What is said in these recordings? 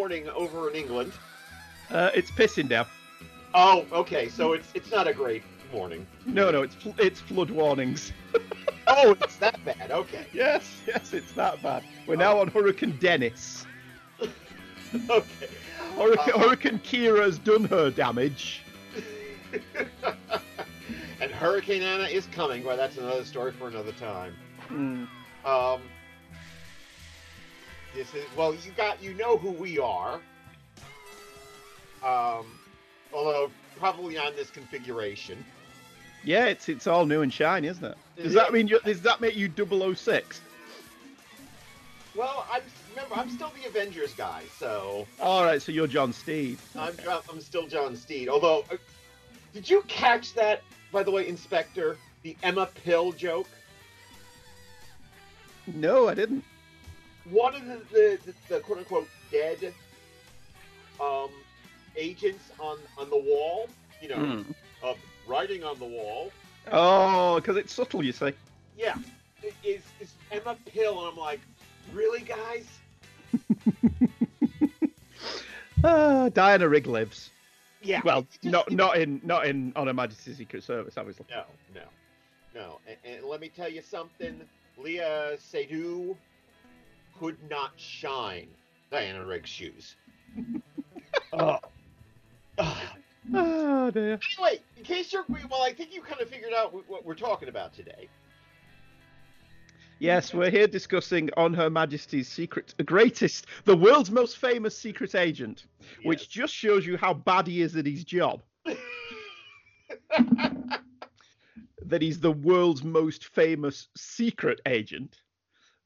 Morning over in England. Uh, it's pissing down. Oh, okay, so it's it's not a great morning. No, no, it's it's flood warnings. Oh, it's that bad. Okay. Yes, yes, it's that bad. We're now on Hurricane Dennis. Okay. Hurricane, Uh, Hurricane Ciara's done her damage. and Hurricane Anna is coming, but that's another story for another time. Hmm. Um, this is well, you got you know who we are. Um, although probably on this configuration. Yeah, it's it's all new and shiny, isn't it? Does that mean you? Does that make you 006? Well, I'm remember I'm still the Avengers guy, so All right, so you're John Steed. I'm I'm still John Steed. Although, uh, did you catch that? By the way, Inspector, the Emma Peel joke. No, I didn't. One of the the, the, the quote unquote dead um, agents on on the wall, you know, of writing on the wall. Oh, because it's subtle, you see. Yeah, is is Emma Peel, and I'm like, really, guys? Ah, Diana Rigg lives. Yeah. Well, just- not not in not in on Her Majesty's Secret Service, obviously. No, no, no. And, and let me tell you something. Léa Seydoux could not shine Diana Rigg's shoes. oh. Ah, dear. Anyway, in case you're well, I think you kind of figured out what we're talking about today. Yes, we're here discussing on Her Majesty's Secret, the greatest, the world's most famous secret agent, which just shows you how bad he is at his job. that he's the world's most famous secret agent.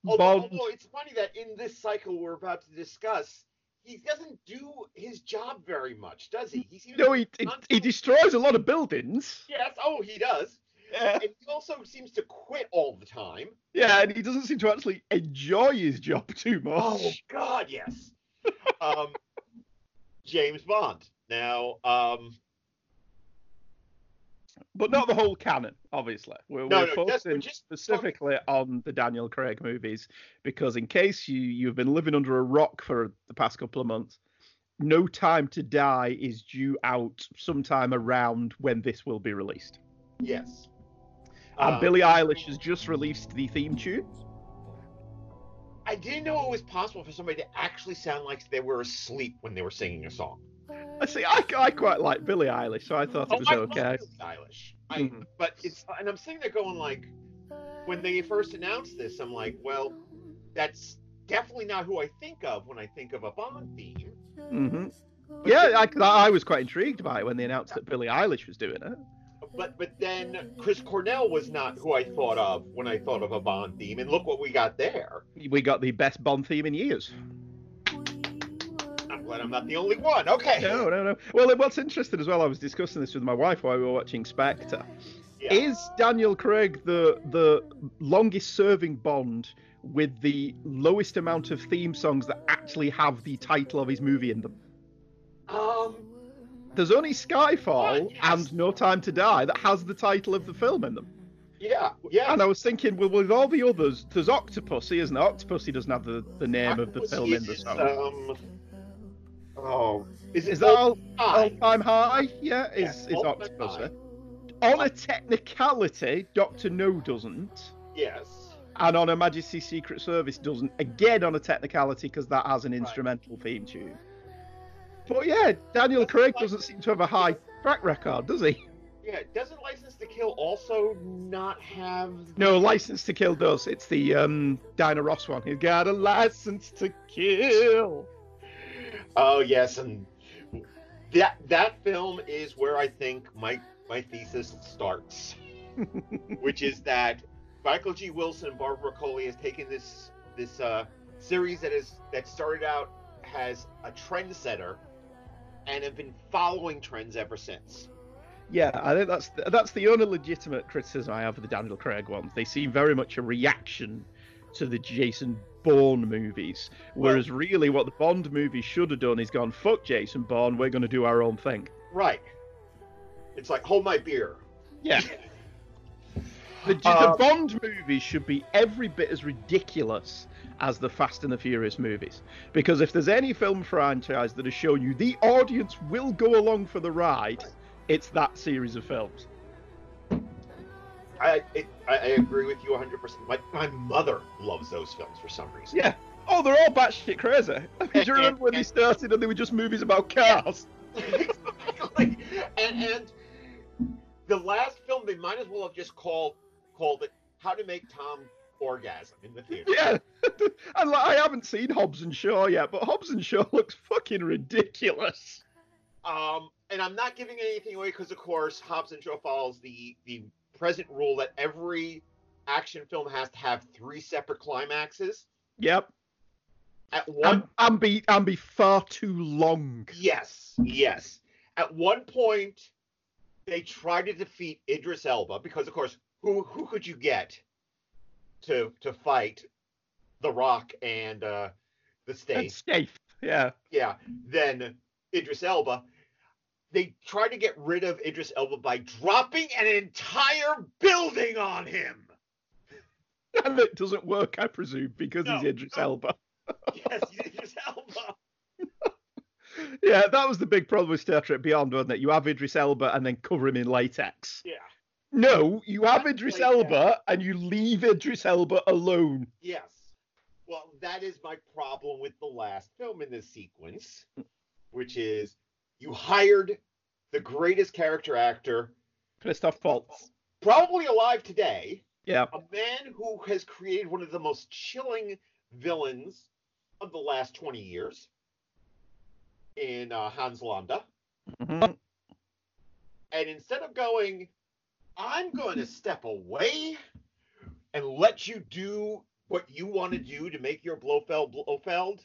Although, although it's funny that in this cycle we're about to discuss, he doesn't do his job very much, does he? He seems no, he, he, he destroys a lot of buildings. Yes. Oh, he does. Yeah. And he also seems to quit all the time. yeah, and he doesn't seem to actually enjoy his job too much. Oh God, yes. um, James Bond. Now, um, But not the whole canon, obviously. We're, No, we're no, just- we're focusing just specifically on the Daniel Craig movies because, in case you you've been living under a rock for the past couple of months, No Time to Die is due out sometime around when this will be released. yes. And Um, Billie Eilish has just released the theme tune. I didn't know it was possible for somebody to actually sound like they were asleep when they were singing a song. I see. I, I quite like Billie Eilish, so I thought it was Oh, I okay. Billie Eilish. I, Mhm. But it's and I'm sitting there going like, when they first announced this, I'm like, well, that's definitely not who I think of when I think of a Bond theme. hmm Yeah, I, I was quite intrigued by it when they announced that Billie Eilish was doing it. But but then Chris Cornell was not who I thought of when I thought of a Bond theme, and look what we got there. We got the best Bond theme in years. I'm I'm not the only one. Okay. No, no, no. Well, what's interesting as well, I was discussing this with my wife while we were watching Spectre. Yeah. Is Daniel Craig the the longest serving Bond with the lowest amount of theme songs that actually have the title of his movie in them? Um. There's only Skyfall Yes. and No Time to Die that has the title of the film in them. Yeah. Yeah. And I was thinking, well, with all the others, there's Octopussy, isn't it? Octopussy doesn't have the, the name of the film in the song. Um, Oh, is, Is that all, high? all-time high? Yeah, is, Yes, is Octopus. high. On a technicality, Doctor No doesn't. Yes. And on a Majesty Secret Service doesn't. Again, on a technicality, because that has an Right. instrumental theme tune. But yeah, Daniel Craig doesn't seem to have a high track record, does he? Yeah. Doesn't License to Kill also not have? No, License to Kill does. It's the um, Diana Ross one. He's got a license to kill. Oh yes, and that that film is where I think my my thesis starts, which is that Michael G. Wilson and Barbara Broccoli has taken this this uh, series that is that started out as a trendsetter and have been following trends ever since. Yeah, I think that's that's the only legitimate criticism I have of the Daniel Craig ones. They seem very much a reaction to the Jason Bourne movies, whereas really what the Bond movies should have done is gone fuck Jason Bourne, we're going to do our own thing. Right. It's like hold my beer. Yeah. The, Uh, the Bond movies should be every bit as ridiculous as the Fast and the Furious movies. Because if there's any film franchise that has shown you the audience will go along for the ride, it's that series of films. I it, I, I agree with you 100. percent My my mother loves those films for some reason. Yeah. Oh, they're all batshit crazy. I mean, do you remember when they started and they were just movies about cars? exactly. And and the last film they might as well have just called called it "How to Make Tom Orgasm" in the theater. Yeah. and like, I haven't seen Hobbs and Shaw yet, but Hobbs and Shaw looks fucking ridiculous. Um, and I'm not giving anything away because, of course, Hobbs and Shaw follows the the present rule that every action film has to have three separate climaxes. Yep. At one, And, and be and be far too long. yes, yes. At one point, they try to defeat Idris Elba because, of course, who who could you get to to fight The Rock and uh, the And State? Yeah. yeah, then Idris Elba. They try to get rid of Idris Elba by dropping an entire building on him. And it doesn't work, I presume, because he's Idris no. Elba. Yes, Idris Elba. Yeah, that was the big problem with Star Trek Beyond, wasn't it? You have Idris Elba and then cover him in latex. Yeah. No, you have That's Idris like Elba and you leave Idris Elba alone. Yes. Well, that is my problem with the last film in this sequence, which is you hired the greatest character actor Christoph Waltz. probably alive today, Yeah. a man who has created one of the most chilling villains of the last 20 years in uh, Hans Landa. Mhm. And instead of going, I'm going to step away and let you do what you want to do to make your Blofeld Blofeld,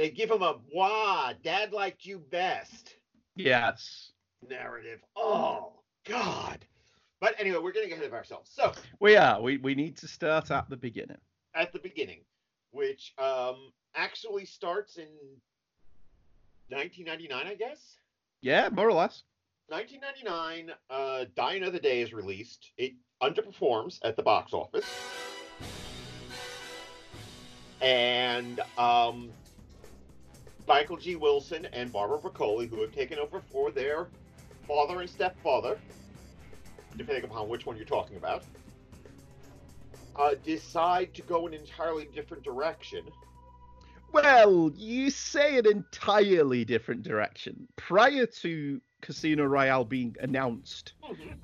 they give him a, wah, dad liked you best Yes. narrative. Oh, God. But anyway, we're getting ahead of ourselves. So, We are. We, we need to start at the beginning. at the beginning, which um, actually starts in 1999, I guess. Yeah, more or less. 1999, uh, Die Another Day is released. It underperforms at the box office. And um, Michael G. Wilson and Barbara Broccoli, who have taken over for their father and stepfather, depending upon which one you're talking about, uh, decide to go an entirely different direction. Well, you say an entirely different direction. Prior to Casino Royale being announced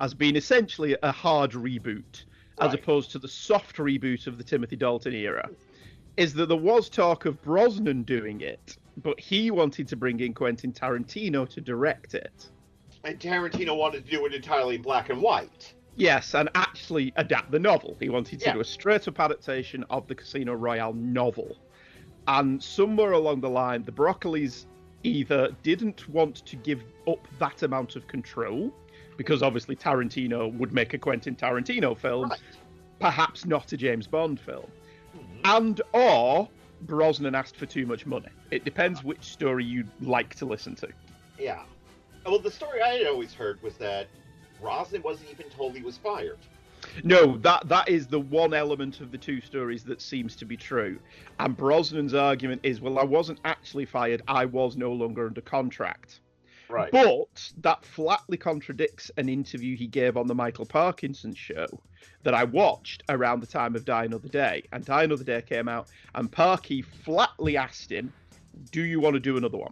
as being essentially a hard reboot, as opposed to the soft reboot of the Timothy Dalton era, is that there was talk of Brosnan doing it, but he wanted to bring in Quentin Tarantino to direct it. And Tarantino wanted to do it entirely in black and white. Yes, and actually adapt the novel. He wanted to Yeah. do a straight up adaptation of the Casino Royale novel. And somewhere along the line, the Broccolis either didn't want to give up that amount of control, because obviously Tarantino would make a Quentin Tarantino film, Right. perhaps not a James Bond film, Mhm. and or Brosnan asked for too much money. It depends which story you'd like to listen to. Yeah. Well, the story I had always heard was that Brosnan wasn't even told he was fired. No, that that is the one element of the two stories that seems to be true. And Brosnan's argument is, well, I wasn't actually fired. I was no longer under contract. Right. But that flatly contradicts an interview he gave on the Michael Parkinson show that I watched around the time of Die Another Day. And Die Another Day came out, and Parky flatly asked him, Do you want to do another one?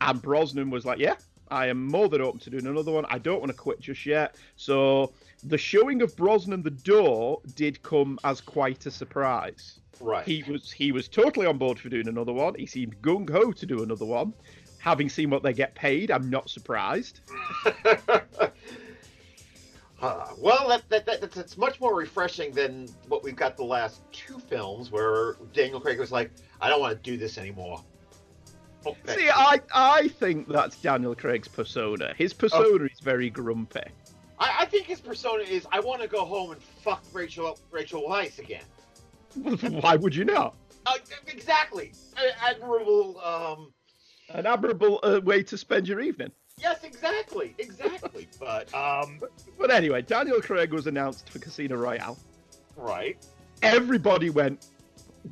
And Brosnan was like, Yeah, I am more than open to doing another one. I don't want to quit just yet. So the showing of Brosnan the Door did come as quite a surprise. right. He was he was totally on board for doing another one. He seemed gung ho to do another one. Having seen what they get paid, I'm not surprised. Uh, well, that, that, that that's, that's much more refreshing than what we've got the last two films, where Daniel Craig was like, "I don't want to do this anymore." See, I I think that's Daniel Craig's persona. His persona is very grumpy. I, I think his persona is, "I want to go home and fuck Rachel Rachel Weisz again." Why would you not? Uh, exactly. Admirable. Um, An admirable uh, way to spend your evening. yes, exactly, exactly. but um, But anyway, Daniel Craig was announced for Casino Royale. right. Everybody went,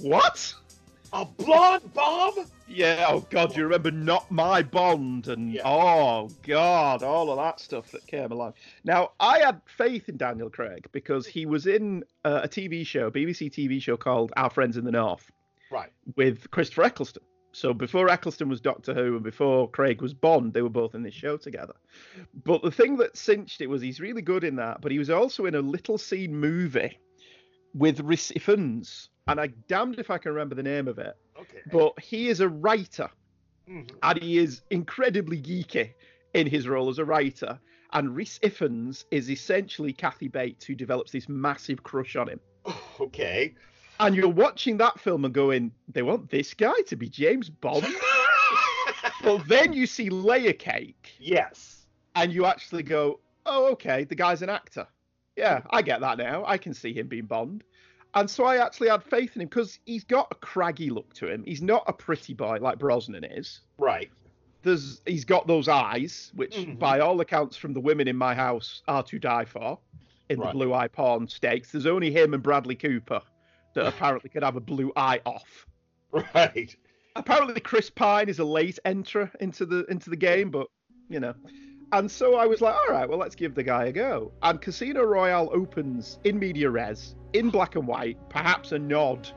"What?" A blonde bomb? Yeah, oh god, you remember not my Bond and Yeah. oh god, all of that stuff that came along. Now, I had faith in Daniel Craig because he was in uh, a TV show, BBC TV show called Our Friends in the North Right. with Christopher Eccleston. So before Eccleston was Doctor Who and before Craig was Bond, they were both in this show together. But the thing that cinched it was he's really good in that, but he was also in a little scene movie with Rhys Ifans, and I damned if I can remember the name of it. Okay. But he is a writer Mhm. and he is incredibly geeky in his role as a writer. And Rhys Ifans is essentially Kathy Bates, who develops this massive crush on him. Okay. And you're watching that film and going, they want this guy to be James Bond? but then you see Layer Cake yes. and you actually go, oh, okay, the guy's an actor. Yeah, I get that now. I can see him being Bond. And so I actually had faith in him because he's got a craggy look to him. He's not a pretty boy like Brosnan is. Right. there's he's got those eyes, which Mhm. by all accounts from the women in my house are to die for in Right. the blue eye porn stakes. There's only him and Bradley Cooper that apparently could have a blue eye off. Right. Apparently Chris Pine is a late entrer into the into the game, but you know. And so I was like, all right, well let's give the guy a go. And Casino Royale opens in media res, in black and white, perhaps a nod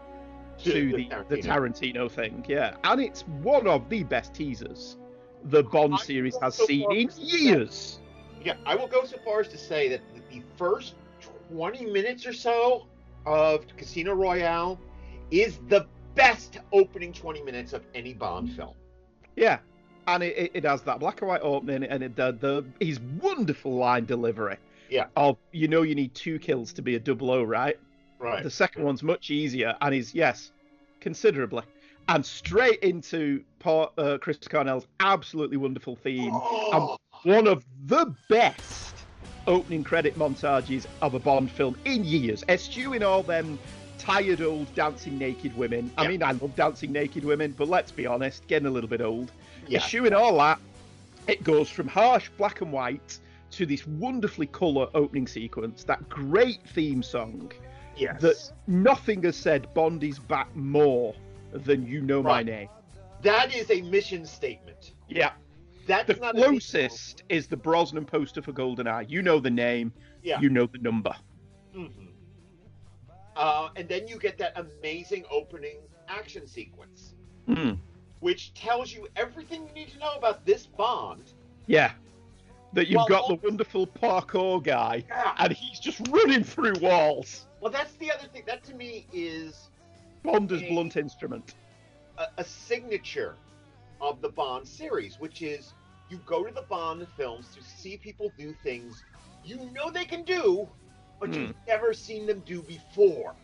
to the, the Tarantino thing, yeah. And it's one of the best teasers the Bond series has so seen in years. Yeah, I will go so far as to say that the first 20 minutes or so of Casino Royale is the best opening 20 minutes of any Bond film. Yeah. And it, it, has that black and white opening and it the, the his wonderful line delivery. Yeah. Of you know you need two kills to be a double O, right? Right. The second one's much easier and he's yes, considerably. And straight into Paul, uh, Chris Cornell's absolutely wonderful theme. Oh, one of the best opening credit montages of a Bond film in years, eschewing all them tired old dancing naked women. I Yeah. mean, I love dancing naked women, but let's be honest, getting a little bit old. yeah. Eschewing all that, it goes from harsh black and white to this wonderfully colour opening sequence, that great theme song Yes. that nothing has said Bond is back more than you know my name. That is a mission statement. Yeah. That's The not closest is the Brosnan poster for GoldenEye. You know the name, Yeah. you know the number. hmm Uh, and then you get that amazing opening action sequence, Mm. which tells you everything you need to know about this Bond. Yeah. That you've Well, got the wonderful parkour guy, Yeah. and he's just running through walls. Well, that's the other thing. That to me is Bond as Hey. blunt instrument. a, a signature of the Bond series, which is you go to the Bond films to see people do things you know they can do, but Hmm. you've never seen them do before.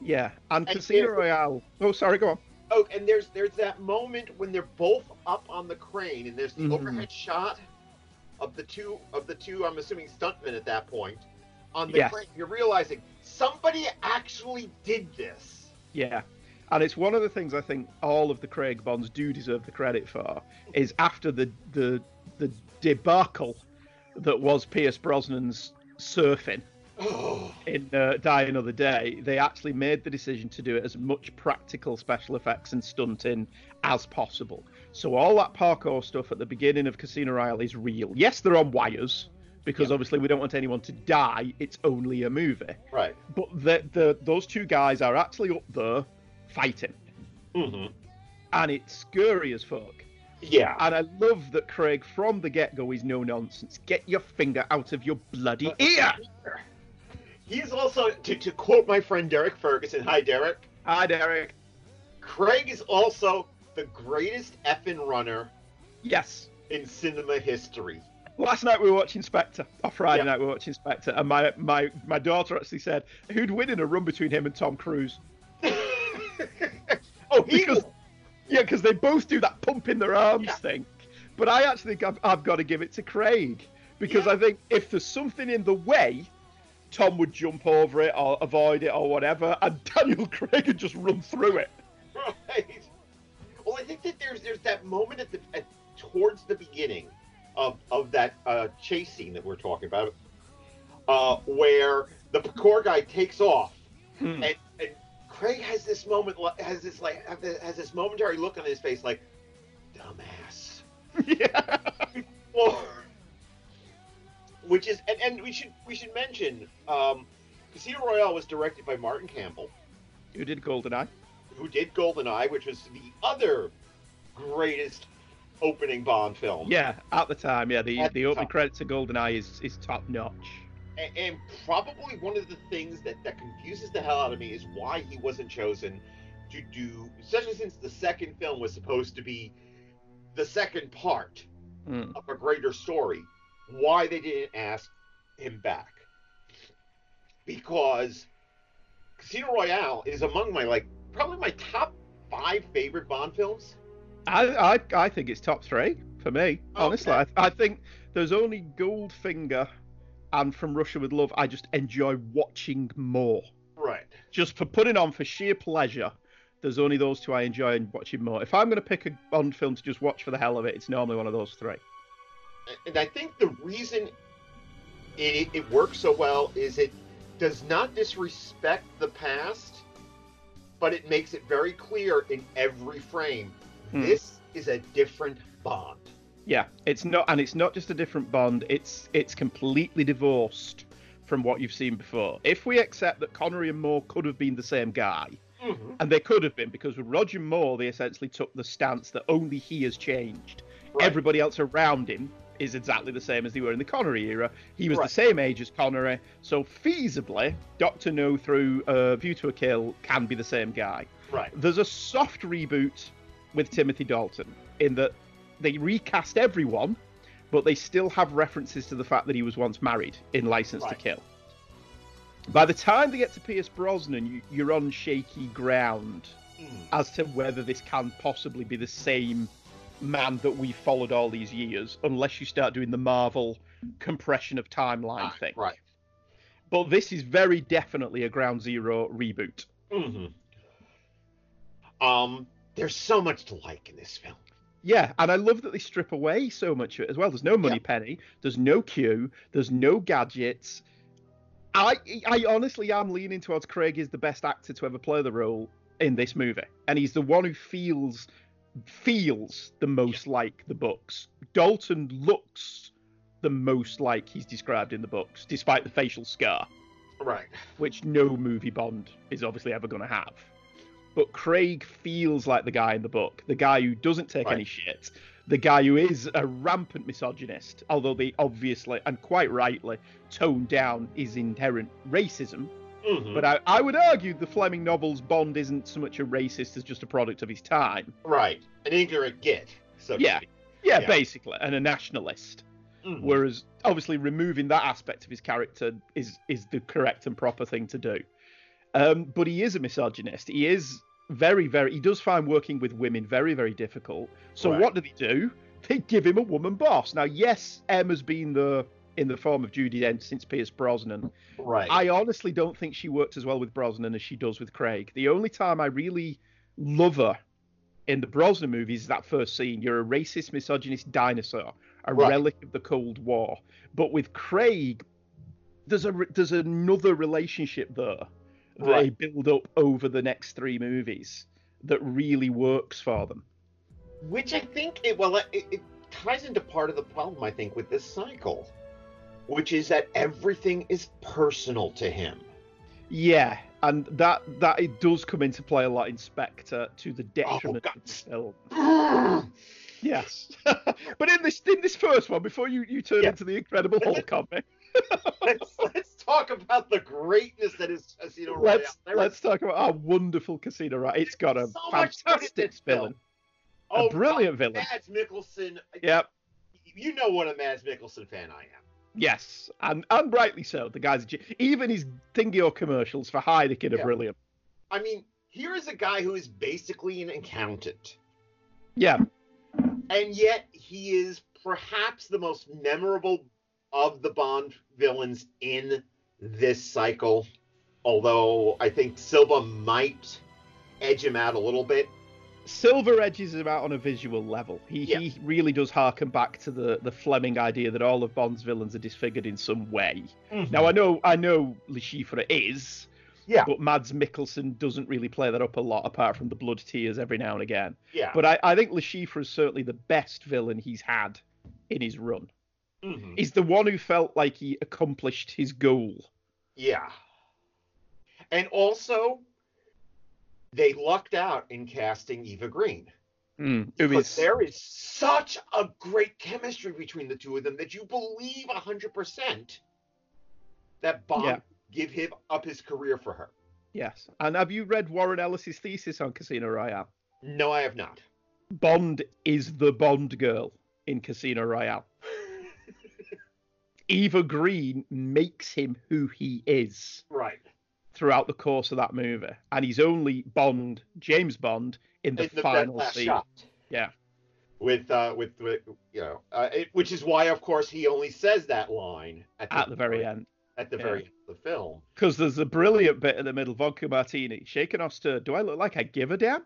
Yeah. And, And Casino Royale. Oh, sorry, go on. Oh, and there's there's that moment when they're both up on the crane, and there's the Mhm. overhead shot of the two of the two. I'm assuming stuntmen at that point on the Yes. crane. You're realizing somebody actually did this. Yeah. And it's one of the things I think all of the Craig Bonds do deserve the credit for is after the the the debacle that was Pierce Brosnan's surfing Oh, in uh, Die Another Day, they actually made the decision to do it as much practical special effects and stunting as possible. So all that parkour stuff at the beginning of Casino Royale is real. Yes, they're on wires because obviously we don't want anyone to die. It's only a movie. right. But the, the those two guys are actually up there fighting, hmm and it's scary as fuck. Yeah. And I love that Craig from the get go is no nonsense. Get your finger out of your bloody ear. He's also, to, to quote my friend Derek Ferguson, hi Derek, Hi, Derek. Craig is also the greatest effing runner Yes. in cinema history. Last night we were watching Spectre. Or Friday Yeah. night we were watching Spectre, and my, my my daughter actually said, "Who'd win in a run between him and Tom Cruise?" oh, he Because yeah, because they both do that pump in their arms Yeah. thing. But I actually think I've, I've got to give it to Craig because Yeah. I think if there's something in the way, Tom would jump over it or avoid it or whatever, and Daniel Craig would just run through it. right. Well, I think that there's there's that moment at the at, towards the beginning of of that uh, chase scene that we're talking about, uh, where the parkour guy takes off, Hmm. and Craig has this moment has this like has this momentary look on his face like, dumbass. yeah. Or, which is and, and we should we should mention um, Casino Royale was directed by Martin Campbell. Who did Goldeneye? who did GoldenEye, which was the other greatest opening Bond film. Yeah, at the time, yeah, the At the the opening credits to Goldeneye is is top notch. And, and probably one of the things that, that confuses the hell out of me is why he wasn't chosen to do, especially since the second film was supposed to be the second part Hmm. of a greater story, why they didn't ask him back. Because Casino Royale is among my, like, probably my top five favorite Bond films. I, I I think it's top three for me. Honestly, I, I think there's only Goldfinger and From Russia with Love. I just enjoy watching more, Right. just for putting on for sheer pleasure. There's only those two I enjoy watching more. If I'm going to pick a Bond film to just watch for the hell of it, it's normally one of those three. and I think the reason it, it works so well is it does not disrespect the past, but it makes it very clear in every frame. Hmm. This is a different Bond. Yeah, it's not, and it's not just a different Bond. It's it's completely divorced from what you've seen before. If we accept that Connery and Moore could have been the same guy, Mm-hmm. and they could have been because with Roger Moore they essentially took the stance that only he has changed. Right. Everybody else around him is exactly the same as they were in the Connery era. He was Right. the same age as Connery, so feasibly, Doctor No through uh, View to a Kill can be the same guy. Right. There's a soft reboot with Timothy Dalton in that they recast everyone, but they still have references to the fact that he was once married in License to Kill. By the time they get to Pierce Brosnan, you, you're on shaky ground Mm. as to whether this can possibly be the same man that we followed all these years, unless you start doing the Marvel compression of timeline thing. Right. But this is very definitely a Ground Zero reboot. hmm Um, there's so much to like in this film. Yeah, and I love that they strip away so much of it as well. There's no Moneypenny, there's no Q, there's no gadgets. I I honestly am leaning towards Craig is the best actor to ever play the role in this movie, and he's the one who feels feels the most like the books. Dalton looks the most like he's described in the books, despite the facial scar, Right. which no movie Bond is obviously ever going to have. But Craig feels like the guy in the book, the guy who doesn't take Right. any shit, the guy who is a rampant misogynist, although they obviously and quite rightly tone down his inherent racism. hmm But I, I would argue the Fleming novels Bond isn't so much a racist as just a product of his time. right. An ignorant git. So to Yeah. speak. Yeah, Yeah. basically, and a nationalist. Mhm. Whereas obviously removing that aspect of his character is is the correct and proper thing to do. Um, but he is a misogynist. He is very, very. He does find working with women very, very difficult. So Right. what do they do? They give him a woman boss. Now, yes, Emma's been the in the form of Judi Dench since Pierce Brosnan. Right. I honestly don't think she worked as well with Brosnan as she does with Craig. The only time I really love her in the Brosnan movies is that first scene. You're a racist, misogynist dinosaur, a Right. relic of the Cold War. But with Craig, there's a there's another relationship there that they build up over the next three movies that really works for them. Which I think it well it, it ties into part of the problem I think with this cycle, which is that everything is personal to him. Yeah, and that that it does come into play a lot in Spectre to the oh, detriment God. of the film. Yes, but in this in this first one, before you you turn Yeah. into the Incredible Hulk on me, let's let's talk about the greatness that is Casino Royale. let's There let's is talk about our wonderful Casino Right. It's got a so much good in fantastic villain, oh, a brilliant villain. Mads Mikkelsen. Yep. You know what a Mads Mikkelsen fan I am. Yes, and and rightly so. The guy's even his Thingio commercials for Heineken are Yeah. brilliant. I mean, here is a guy who is basically an accountant, Yeah, and yet he is perhaps the most memorable of the Bond villains in this cycle. Although I think Silva might edge him out a little bit. Silver edges him out on a visual level. He Yeah. he really does harken back to the the Fleming idea that all of Bond's villains are disfigured in some way. Mm-hmm. Now I know I know Le Chiffre is, Yeah. but Mads Mikkelsen doesn't really play that up a lot, apart from the blood tears every now and again. yeah. But I, I think Le Chiffre is certainly the best villain he's had in his run. Mhm. He's the one who felt like he accomplished his goal. Yeah. And also, they lucked out in casting Eva Green. Mm, Because is there is such a great chemistry between the two of them that you believe 100% that Bond Yeah. give him up his career for her. yes. And have you read Warren Ellis's thesis on Casino Royale? No, I have not. Bond is the Bond girl in Casino Royale. Eva Green makes him who he is right. throughout the course of that movie, and he's only Bond, James Bond, in the In the final scene. shot. Yeah. With, uh, with, with you know, uh, it, which is why, of course, he only says that line at the, At the very end, At the Yeah. very end of the film. because there's a brilliant bit in the middle, vodka martini, shaken off stir. Do I look like I give a damn?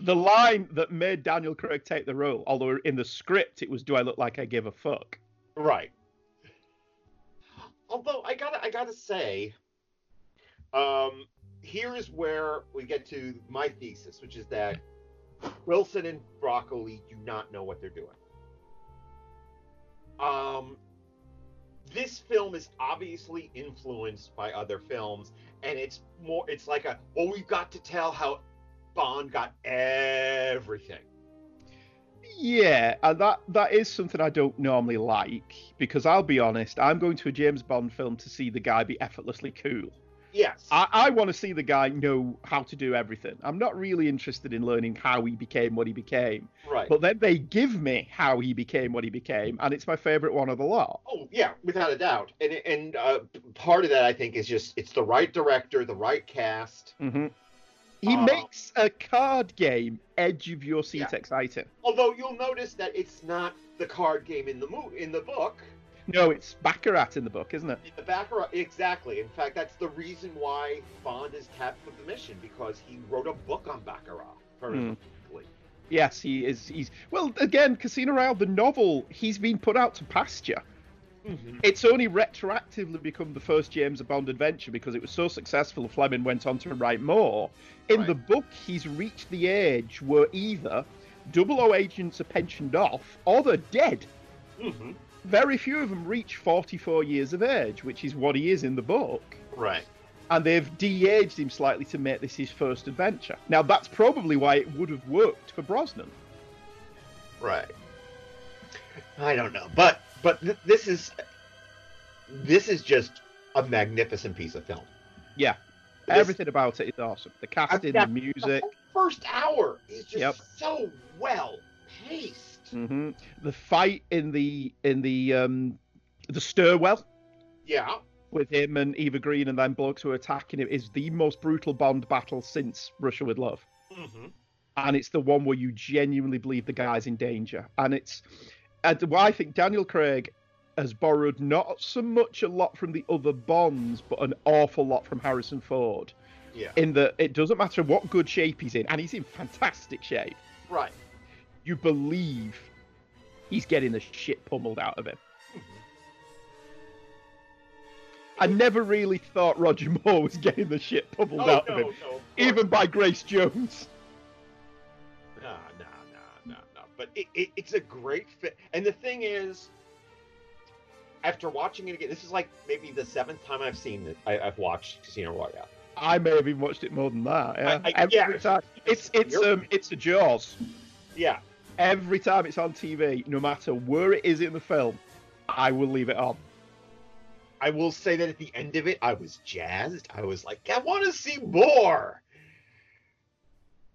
The line that made Daniel Craig take the role, although in the script it was "Do I look like I give a fuck?" Right. Although I gotta, I gotta say, um, here is where we get to my thesis, which is that Wilson and Broccoli do not know what they're doing. Um, this film is obviously influenced by other films, and it's more, it's like a, well, we've got to tell how Bond got everything. Yeah, and that that is something I don't normally like because I'll be honest, I'm going to a James Bond film to see the guy be effortlessly cool. Yes. I, I want to see the guy know how to do everything. I'm not really interested in learning how he became what he became. right. But then they give me how he became what he became, and it's my favorite one of the lot. Oh yeah, without a doubt. And and uh, part of that I think is just it's the right director, the right cast. hmm He Uh, makes a card game edge of your seat Yeah. exciting. Although you'll notice that it's not the card game in the mo- in the book. No, it's Baccarat in the book, isn't it? The Baccarat, exactly. In fact, that's the reason why Bond is tapped for the mission because he wrote a book on Baccarat. Permanently. Yes, he is. He's well again. Casino Royale, the novel, he's been put out to pasture. Mhm. It's only retroactively become the first James Bond adventure because it was so successful. Fleming went on to write more. In Right. the book, he's reached the age where either double O agents are pensioned off or they're dead. Mhm. Very few of them reach 44 years of age, which is what he is in the book. Right. And they've de-aged him slightly to make this his first adventure. Now, that's probably why it would have worked for Brosnan. Right. I don't know, but but th- this is this is just a magnificent piece of film. Yeah, This- everything about it is awesome. The casting, the music, whole first hour is just Yep. so well paced. hmm the fight in the in the um the stairwell Yeah. with him and Eva Green and then blokes who are attacking him is the most brutal Bond battle since Russia with Love. Mm-hmm. and it's the one where you genuinely believe the guy's in danger. And it's, well, I think Daniel Craig has borrowed not so much a lot from the other Bonds, but an awful lot from Harrison Ford. Yeah. In that it doesn't matter what good shape he's in, and he's in fantastic shape. Right. You believe he's getting the shit pummeled out of him. Mm-hmm. I never really thought Roger Moore was getting the shit pummeled Oh, out no, of him, no, of even by Grace Jones. No, no. But it, it, it's a great fit. And the thing is, after watching it again, this is like maybe the seventh time I've seen it. I, I've watched Casino Royale. I may have even watched it more than that. Yeah. I- I- Every yeah. time. It's it's um it's a Jaws. Yeah. Every time it's on TV, no matter where it is in the film, I will leave it on. I will say that at the end of it, I was jazzed. I was like, I want to see more.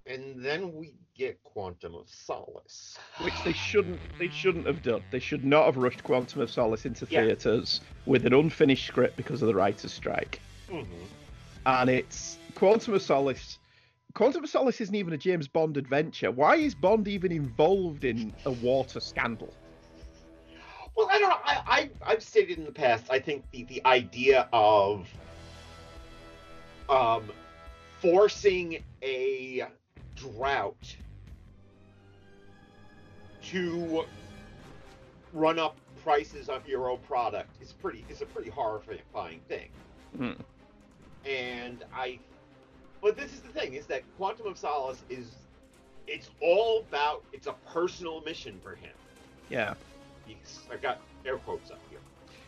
And then we get Quantum of Solace. which they shouldn't they shouldn't have done. They should not have rushed Quantum of Solace into Yeah. theaters with an unfinished script because of the writers' strike. Mhm. And it's Quantum of Solace. Quantum of Solace isn't even a James Bond adventure. Why is Bond even involved in a water scandal? Well, I don't know. I, I I've stated in the past. I think the the idea of um forcing a drought to run up prices of your own product is pretty is a pretty horrifying thing. Hmm. And I, but this is the thing: is that Quantum of Solace is it's all about it's a personal mission for him. Yeah. Yes, I got air quotes up here.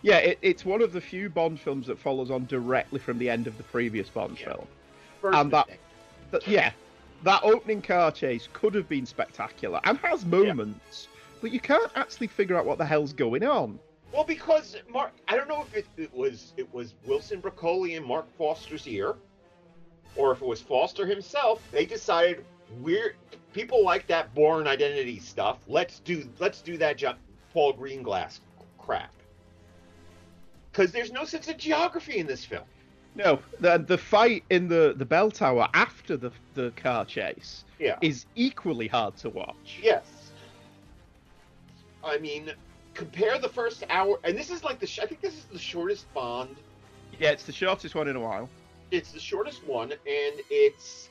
Yeah, it, it's one of the few Bond films that follows on directly from the end of the previous Bond Yeah. film. First And that- yeah, that opening car chase could have been spectacular and has moments, but you can't actually figure out what the hell's going on. Well, because Marc, I don't know if it, it was it was Wilson Broccoli and Marc Forster's ear, or if it was Forster himself. They decided we're people like that Bourne Identity stuff. Let's do let's do that jo- Paul Greengrass crap. Because there's no sense of geography in this film. No, the the fight in the the bell tower after the the car chase Yeah. is equally hard to watch. Yes. I mean, compare the first hour, and this is like the sh- I think this is the shortest Bond Yeah, it's the shortest one in a while. it's the shortest one, and it's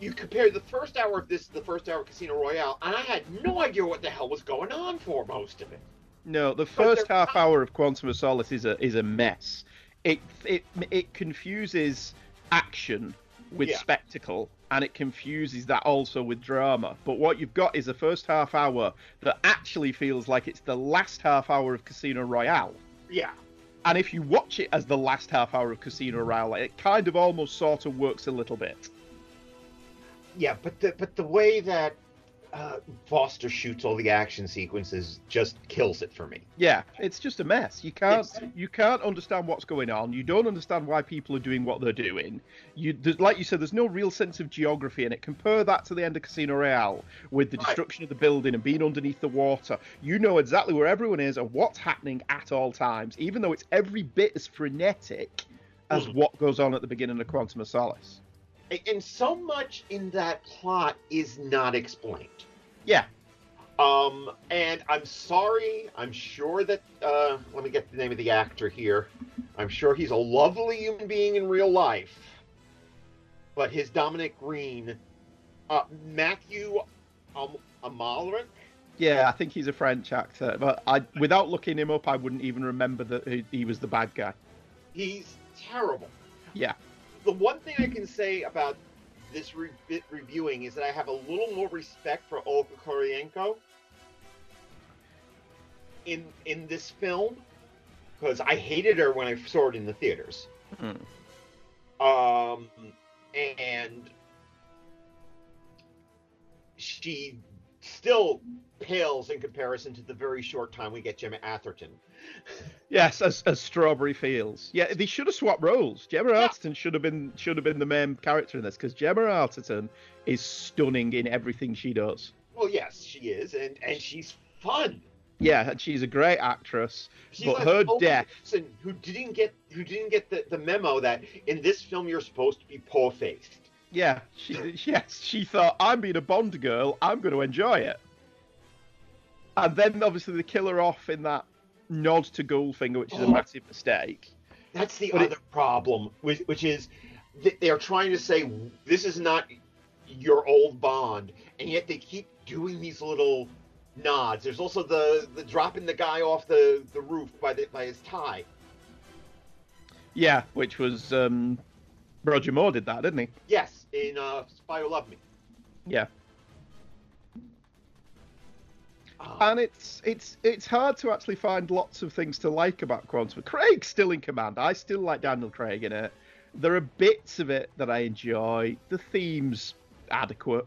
you compare the first hour of this to the first hour of Casino Royale, and I had no idea what the hell was going on for most of it. No, the first half hour of Quantum of Solace is a is a mess. It it it confuses action with Yeah. spectacle, and it confuses that also with drama. But what you've got is a first half hour that actually feels like it's the last half hour of Casino Royale. Yeah, And if you watch it as the last half hour of Casino Royale, it kind of almost sort of works a little bit. yeah, but the but the way that uh, Forster shoots all the action sequences just kills it for me. Yeah, it's just a mess. You can't It's- you can't understand what's going on. You don't understand why people are doing what they're doing. You like you said, there's no real sense of geography in it. Compare that to the end of Casino Royale with the Right. destruction of the building and being underneath the water. You know exactly where everyone is and what's happening at all times, even though it's every bit as frenetic as Mhm. what goes on at the beginning of Quantum of Solace. And so much in that plot is not explained. Yeah, Um, and I'm sorry. I'm sure that. Uh, let me get the name of the actor here. I'm sure he's a lovely human being in real life. But his Dominic Green, uh, Mathieu um, Amalric, yeah, I think he's a French actor, but I without looking him up, I wouldn't even remember that he- he was the bad guy. he's terrible. Yeah. The one thing I can say about this re- bit reviewing is that I have a little more respect for Olga Kurylenko in in this film because I hated her when I saw it in the theaters. Mm. Um, and she still pales in comparison to the very short time we get Gemma Arterton. Yes, as, as Strawberry Fields. Yeah, they should have swapped roles. Gemma Yeah. Arterton should have been should have been the main character in this because Gemma Arterton is stunning in everything she does. Well, yes, she is, and and she's fun. Yeah, and she's a great actress. She's But like her death- person who didn't get who didn't get the, the memo that in this film you're supposed to be poor faced. Yeah, she yes, she thought I'm being a Bond girl. I'm going to enjoy it. And then obviously they kill her off in that nod to Goldfinger, which is a Oh. massive mistake. That's the But it- other problem, which, which is that they're trying to say this is not your old Bond, and yet they keep doing these little nods. There's also the the dropping the guy off the, the roof by the by his tie. Yeah, which was um, Roger Moore did that, didn't he? Yes, in uh, Spy Who Loved Me. Yeah. Oh. And it's it's it's hard to actually find lots of things to like about Quantum. Craig's still in command. I still like Daniel Craig in it. There are bits of it that I enjoy. The theme's adequate.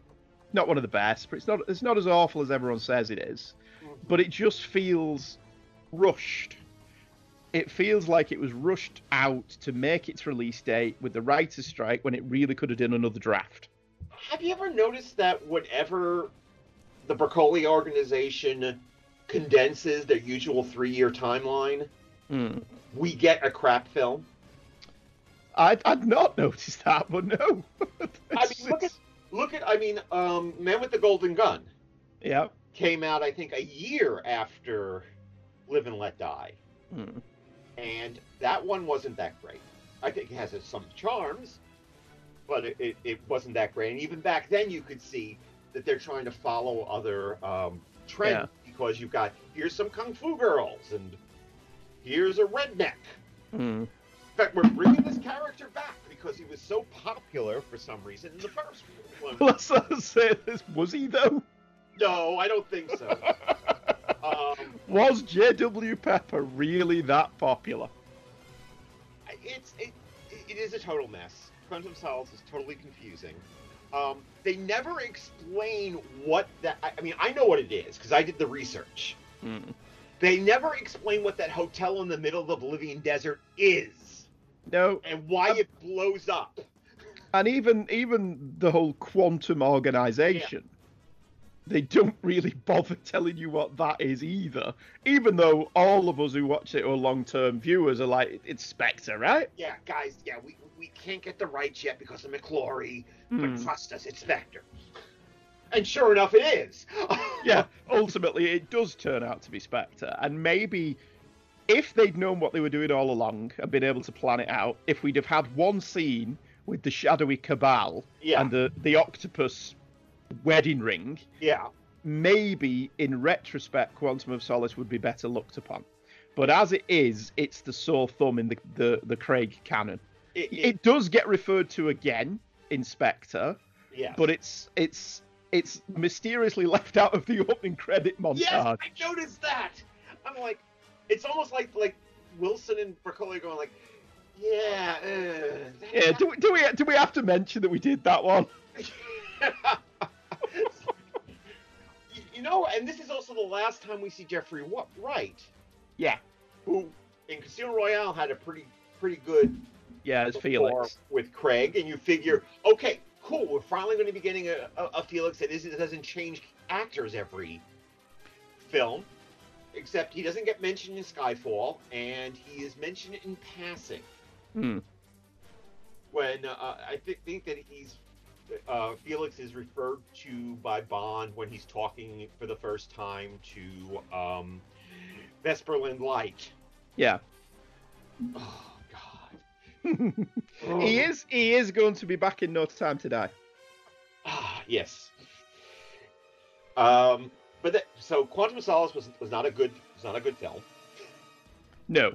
Not one of the best, but it's not it's not as awful as everyone says it is. But it just feels rushed. It feels like it was rushed out to make its release date with the writer's strike when it really could have done another draft. Have you ever noticed that whenever the Broccoli organization condenses their usual three-year timeline, Hmm. we get a crap film? I'd, I'd not noticed that, but no. I mean, look at look at I mean, um, Man with the Golden Gun yeah. came out I think a year after Live and Let Die, Hmm. and that one wasn't that great. I think it has some charms, but it, it, it wasn't that great. And even back then, you could see that they're trying to follow other um, trends because you've got here's some kung fu girls and here's a redneck. Hmm. In fact, we're bringing this character back because he was so popular for some reason in the first one. Let's not say this. Was he though? No, I don't think so. um, Was J.W. Pepper really that popular? it's it, it is a total mess. Quantum Solace is totally confusing. Um, they never explain what that. I, I mean, I know what it is because I did the research. Hmm. They never explain what that hotel in the middle of the Bolivian desert is No, and why Um, it blows up. and even even the whole quantum organization, they don't really bother telling you what that is either. Even though all of us who watch it are long-term viewers are like, it's Spectre, right? Yeah, guys. Yeah, we we can't get the rights yet because of McClory, Hmm. but trust us, it's Spectre. And sure enough, it is. yeah, ultimately it does turn out to be Spectre. And maybe if they'd known what they were doing all along and been able to plan it out, if we'd have had one scene with the shadowy cabal Yeah. and the, the octopus wedding ring, yeah. maybe in retrospect Quantum of Solace would be better looked upon. But as it is, it's the sore thumb in the, the, the Craig canon. It, it- It does get referred to again in Spectre. Yeah. but it's it's it's mysteriously left out of the opening credit montage. Yes, I noticed that. I'm like, it's almost like like Wilson and Broccoli going like, yeah. Uh, Yeah, do, we- do we do we have to mention that we did that one? you, know, and this is also the last time we see Jeffrey Wright, Yeah, who in Casino Royale had a pretty pretty good yeah, rapport Felix. with Craig, and you figure, okay, cool, we're finally going to be getting a, a, a Felix that isn't, doesn't change actors every film, except he doesn't get mentioned in Skyfall, and he is mentioned in passing. Hmm. when uh, I th- think that he's uh, Felix is referred to by Bond when he's talking for the first time to um, Vesperland Light. Yeah. He is he is going to be back in no time to die. Ah, yes. Um, but that, so Quantum of Solace was was not a good was not a good film. No,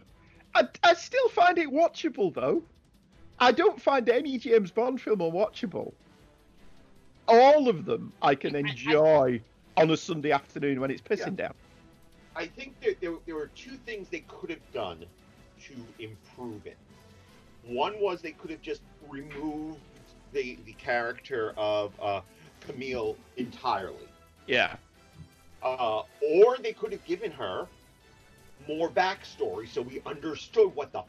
I, I still find it watchable though. I don't find any James Bond film unwatchable. All of them I can enjoy on a Sunday afternoon when it's pissing down. I think there, there, there were two things they could have done to improve it. One was they could have just removed the the character of uh, Camille entirely, Yeah, uh, or they could have given her more backstory so we understood what the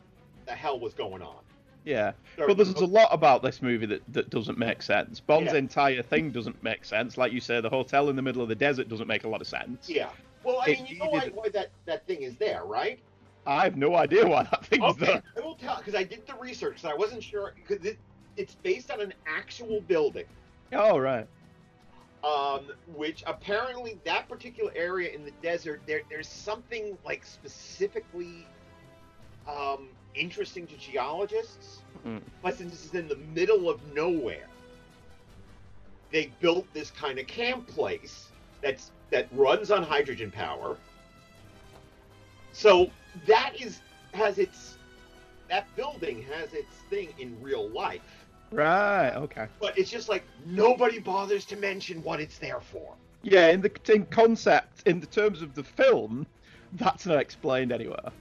the hell was going on. yeah. But there's a lot about this movie that, that doesn't make sense. Bond's Yeah. entire thing doesn't make sense. Like you say, the hotel in the middle of the desert doesn't make a lot of sense. Yeah. Well, I It mean, you know why, why that, that thing is there, right? I have no idea why that thing's Okay, there. I will tell because I did the research because I wasn't sure because it, it's based on an actual building. Oh, right. um, which apparently that particular area in the desert, there, there's something like specifically um, interesting to geologists. Mm. But since this is in the middle of nowhere, they built this kind of camp place that's that runs on hydrogen power. So that is has its that building has its thing in real life, Right. Okay. but it's just like nobody bothers to mention what it's there for. Yeah. In the in concept, in the terms of the film, that's not explained anywhere.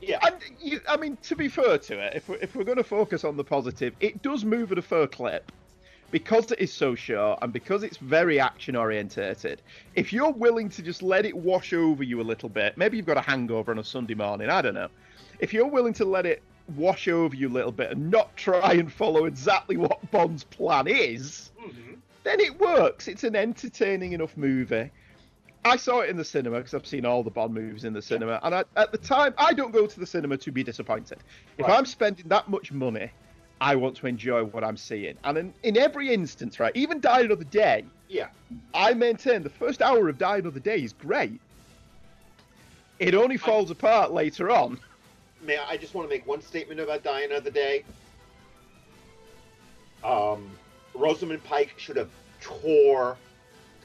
Yeah, And you, I mean, to be fair to it, if we're, if we're going to focus on the positive, it does move at a fair clip because it is so short and because it's very action orientated. If you're willing to just let it wash over you a little bit, maybe you've got a hangover on a Sunday morning, I don't know. If you're willing to let it wash over you a little bit and not try and follow exactly what Bond's plan is, Mhm. then it works. It's an entertaining enough movie. I saw it in the cinema because I've seen all the Bond movies in the cinema, and I, at the time, I don't go to the cinema to be disappointed. If I'm spending that much money, I want to enjoy what I'm seeing. And in, in every instance, right, even Die Another Day, yeah. I maintain the first hour of Die Another Day is great. It only falls apart later on. May I, I just want to make one statement about Die Another Day. Um, Rosamund Pike should have tore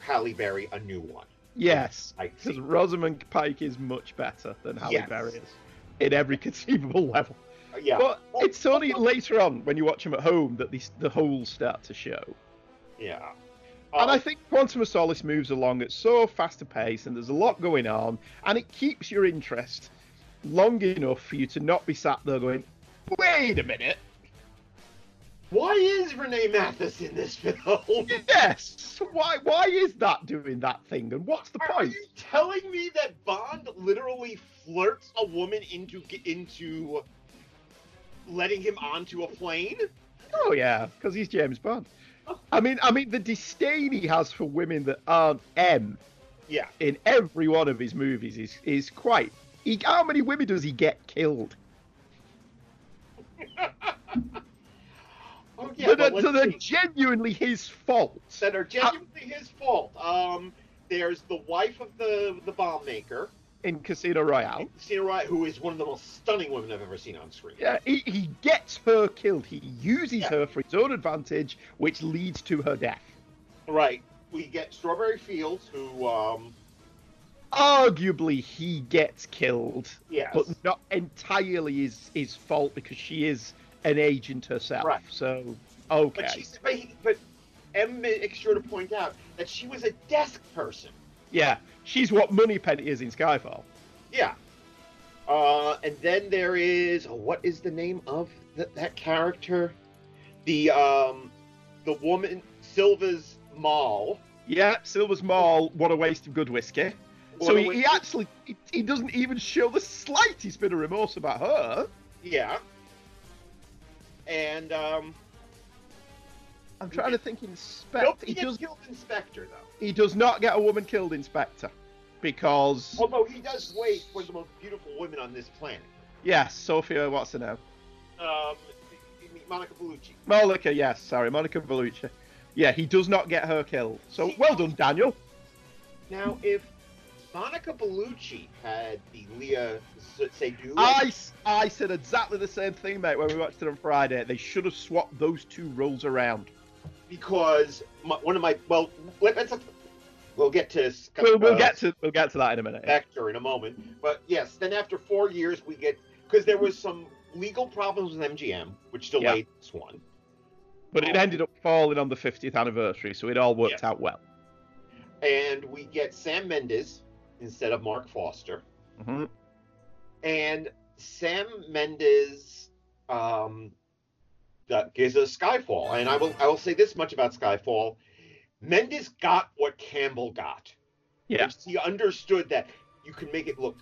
Halle Berry a new one. Yes, because. Rosamund Pike is much better than Halle Yes. Berry is in every conceivable level. Yeah, But it's only later on when you watch them at home that these, the holes start to show. yeah. And I oh. think Quantum of Solace moves along at so fast a pace, and there's a lot going on, and it keeps your interest long enough for you to not be sat there going, "Wait a minute, why is Renee Mathis in this film? yes, why why is that doing that thing, and what's the Are point?" you telling me that Bond literally flirts a woman into into letting him onto a plane? Oh yeah, because he's James Bond. I mean, I mean the disdain he has for women that aren't M Yeah. in every one of his movies is is quite. He, how many women does he get killed? Oh yeah. that, are, that are genuinely his fault. that are genuinely his fault. Um, there's the wife of the the bomb maker, in Casino Royale. Casino Royale, who is one of the most stunning women I've ever seen on screen. Yeah, he, he gets her killed. He uses Yeah. her for his own advantage, which leads to her death. Right. We get Strawberry Fields, who um, Arguably, he gets killed, yes, but not entirely his his fault because she is an agent herself. Right. So, okay. but she's but, he, but M makes sure to point out that she was a desk person. Yeah, she's what Moneypenny is in Skyfall. Yeah. Uh, and then there is oh, what is the name of th- that character? The um, the woman Silva's Mall. Yeah, Silva's Mall, what a waste of good whiskey. So What a he, he actually he, he doesn't even show the slightest bit of remorse about her. Yeah. And um, I'm trying to think nope, in Spectre. he He gets does killed in Spectre though. he does not get a woman killed in Spectre because Although he does wait for the most beautiful women on this planet. yes, Sophia, what's her name? Um, Monica Bellucci. Monica, yes, sorry, Monica Bellucci. Yeah, he does not get her killed. So well done, Daniel. Now, if Monica Bellucci had the Léa Seydoux, I, I said exactly the same thing, mate, when we watched it on Friday. They should have swapped those two roles around. because my, one of my well, let, us we'll get to We'll, we'll uh, get to we'll get to that in a minute. yeah. Spectre in a moment. But yes, then after four years, we get because there was some legal problems with MGM, which delayed this one. But it ended up falling on the 50th anniversary, so it all worked out well. And we get Sam Mendes instead of Marc Forster. hmm And Sam Mendes um, that gives us Skyfall. And I will I will say this much about Skyfall. Mendes got what Campbell got. Yeah. He understood that you can make it look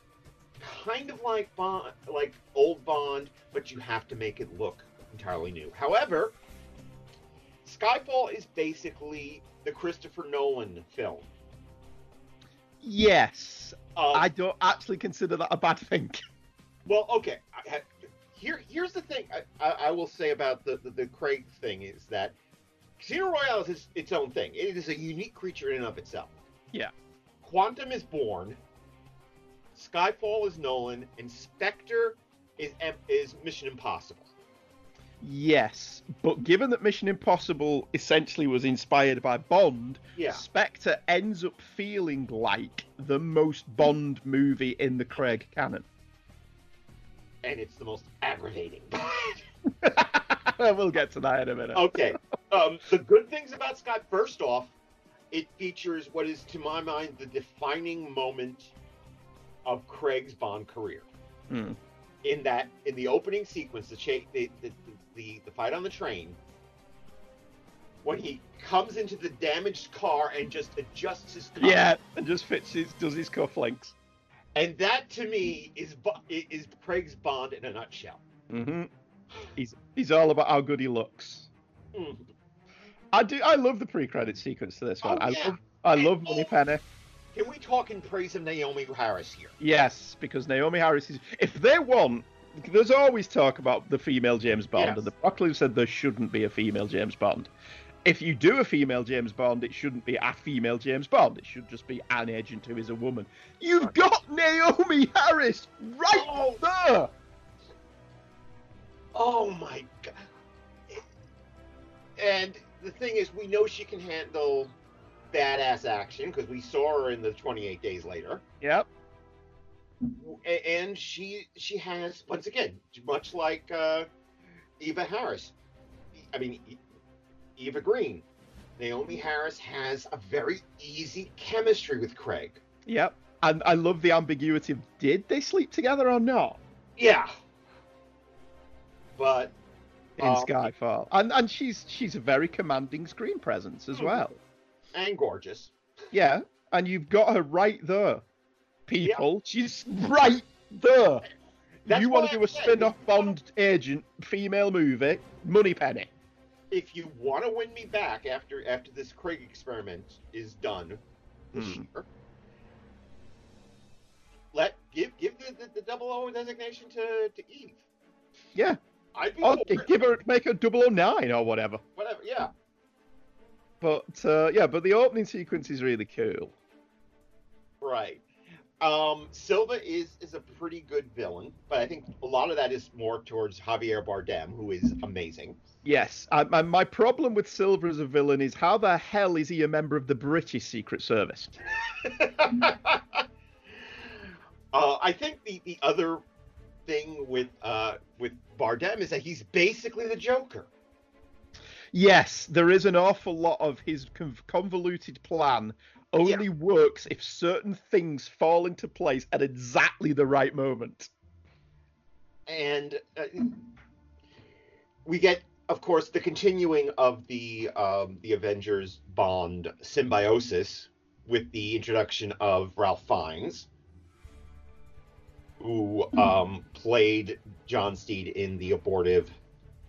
kind of like Bond, like old Bond, but you have to make it look entirely new. However, Skyfall is basically the Christopher Nolan film. Yes, Um, I don't actually consider that a bad thing. Well, okay. I, here, here's the thing. I, I, I will say about the, the the Craig thing is that Casino Royale is its, its own thing. It is a unique creature in and of itself. Yeah. Quantum is Bourne. Skyfall is Nolan, and Spectre is is Mission Impossible. Yes, but given that Mission Impossible essentially was inspired by Bond, Yeah. Spectre ends up feeling like the most Bond movie in the Craig canon. and it's the most aggravating. we'll get to that in a minute. okay. Um, the good things about Scott, first off, it features what is, to my mind, the defining moment of Craig's Bond career. Hmm. In that, in the opening sequence, the, cha- the, the, the, the fight on the train, when he comes into the damaged car and just adjusts his tie. Yeah, and just fits his, does his cufflinks. And that, to me, is is Craig's Bond in a nutshell. hmm He's he's all about how good he looks. Mhm. I do. I love the pre-credit sequence to this one. Oh, I love. I love Moneypenny. Can we talk in praise of Naomie Harris here? Yes, because Naomie Harris is. If they want, there's always talk about the female James Bond, Yes. and the Broccoli said there shouldn't be a female James Bond. If you do a female James Bond, it shouldn't be a female James Bond. It should just be an agent who is a woman. You've got Naomie Harris right Oh. there. Oh my god! And the thing is, we know she can handle badass action because we saw her in the 28 Days Later, Yep. And she she has once again, much like uh, Eva Harris. I mean, Eva Green. Naomie Harris has a very easy chemistry with Craig. Yep. And I love the ambiguity of did they sleep together or not Yeah. But in Um, Skyfall. And and she's she's a very commanding screen presence as Mhm. well. and gorgeous. Yeah, and you've got her right there. People, she's right there. That's you want to do a spin-off Bond agent female movie? Moneypenny. if you want to win me back after after this Craig experiment is done this Hmm. year, let give give the, the, the double O designation to, to Eve. Yeah. I'd be it. give her make her 009 or whatever. whatever. Yeah, But uh, yeah, but the opening sequence is really cool. right. Um, Silva is is a pretty good villain, but I think a lot of that is more towards Javier Bardem, who is amazing. Yes, I, my, my problem with Silva as a villain is how the hell is he a member of the British Secret Service? uh, I think the, the other thing with uh, with Bardem is that he's basically the Joker. Yes, there is an awful lot of his convoluted plan only works if certain things fall into place at exactly the right moment. and uh, we get, of course, the continuing of the um, the Avengers Bond symbiosis with the introduction of Ralph Fiennes, who um, played John Steed in the abortive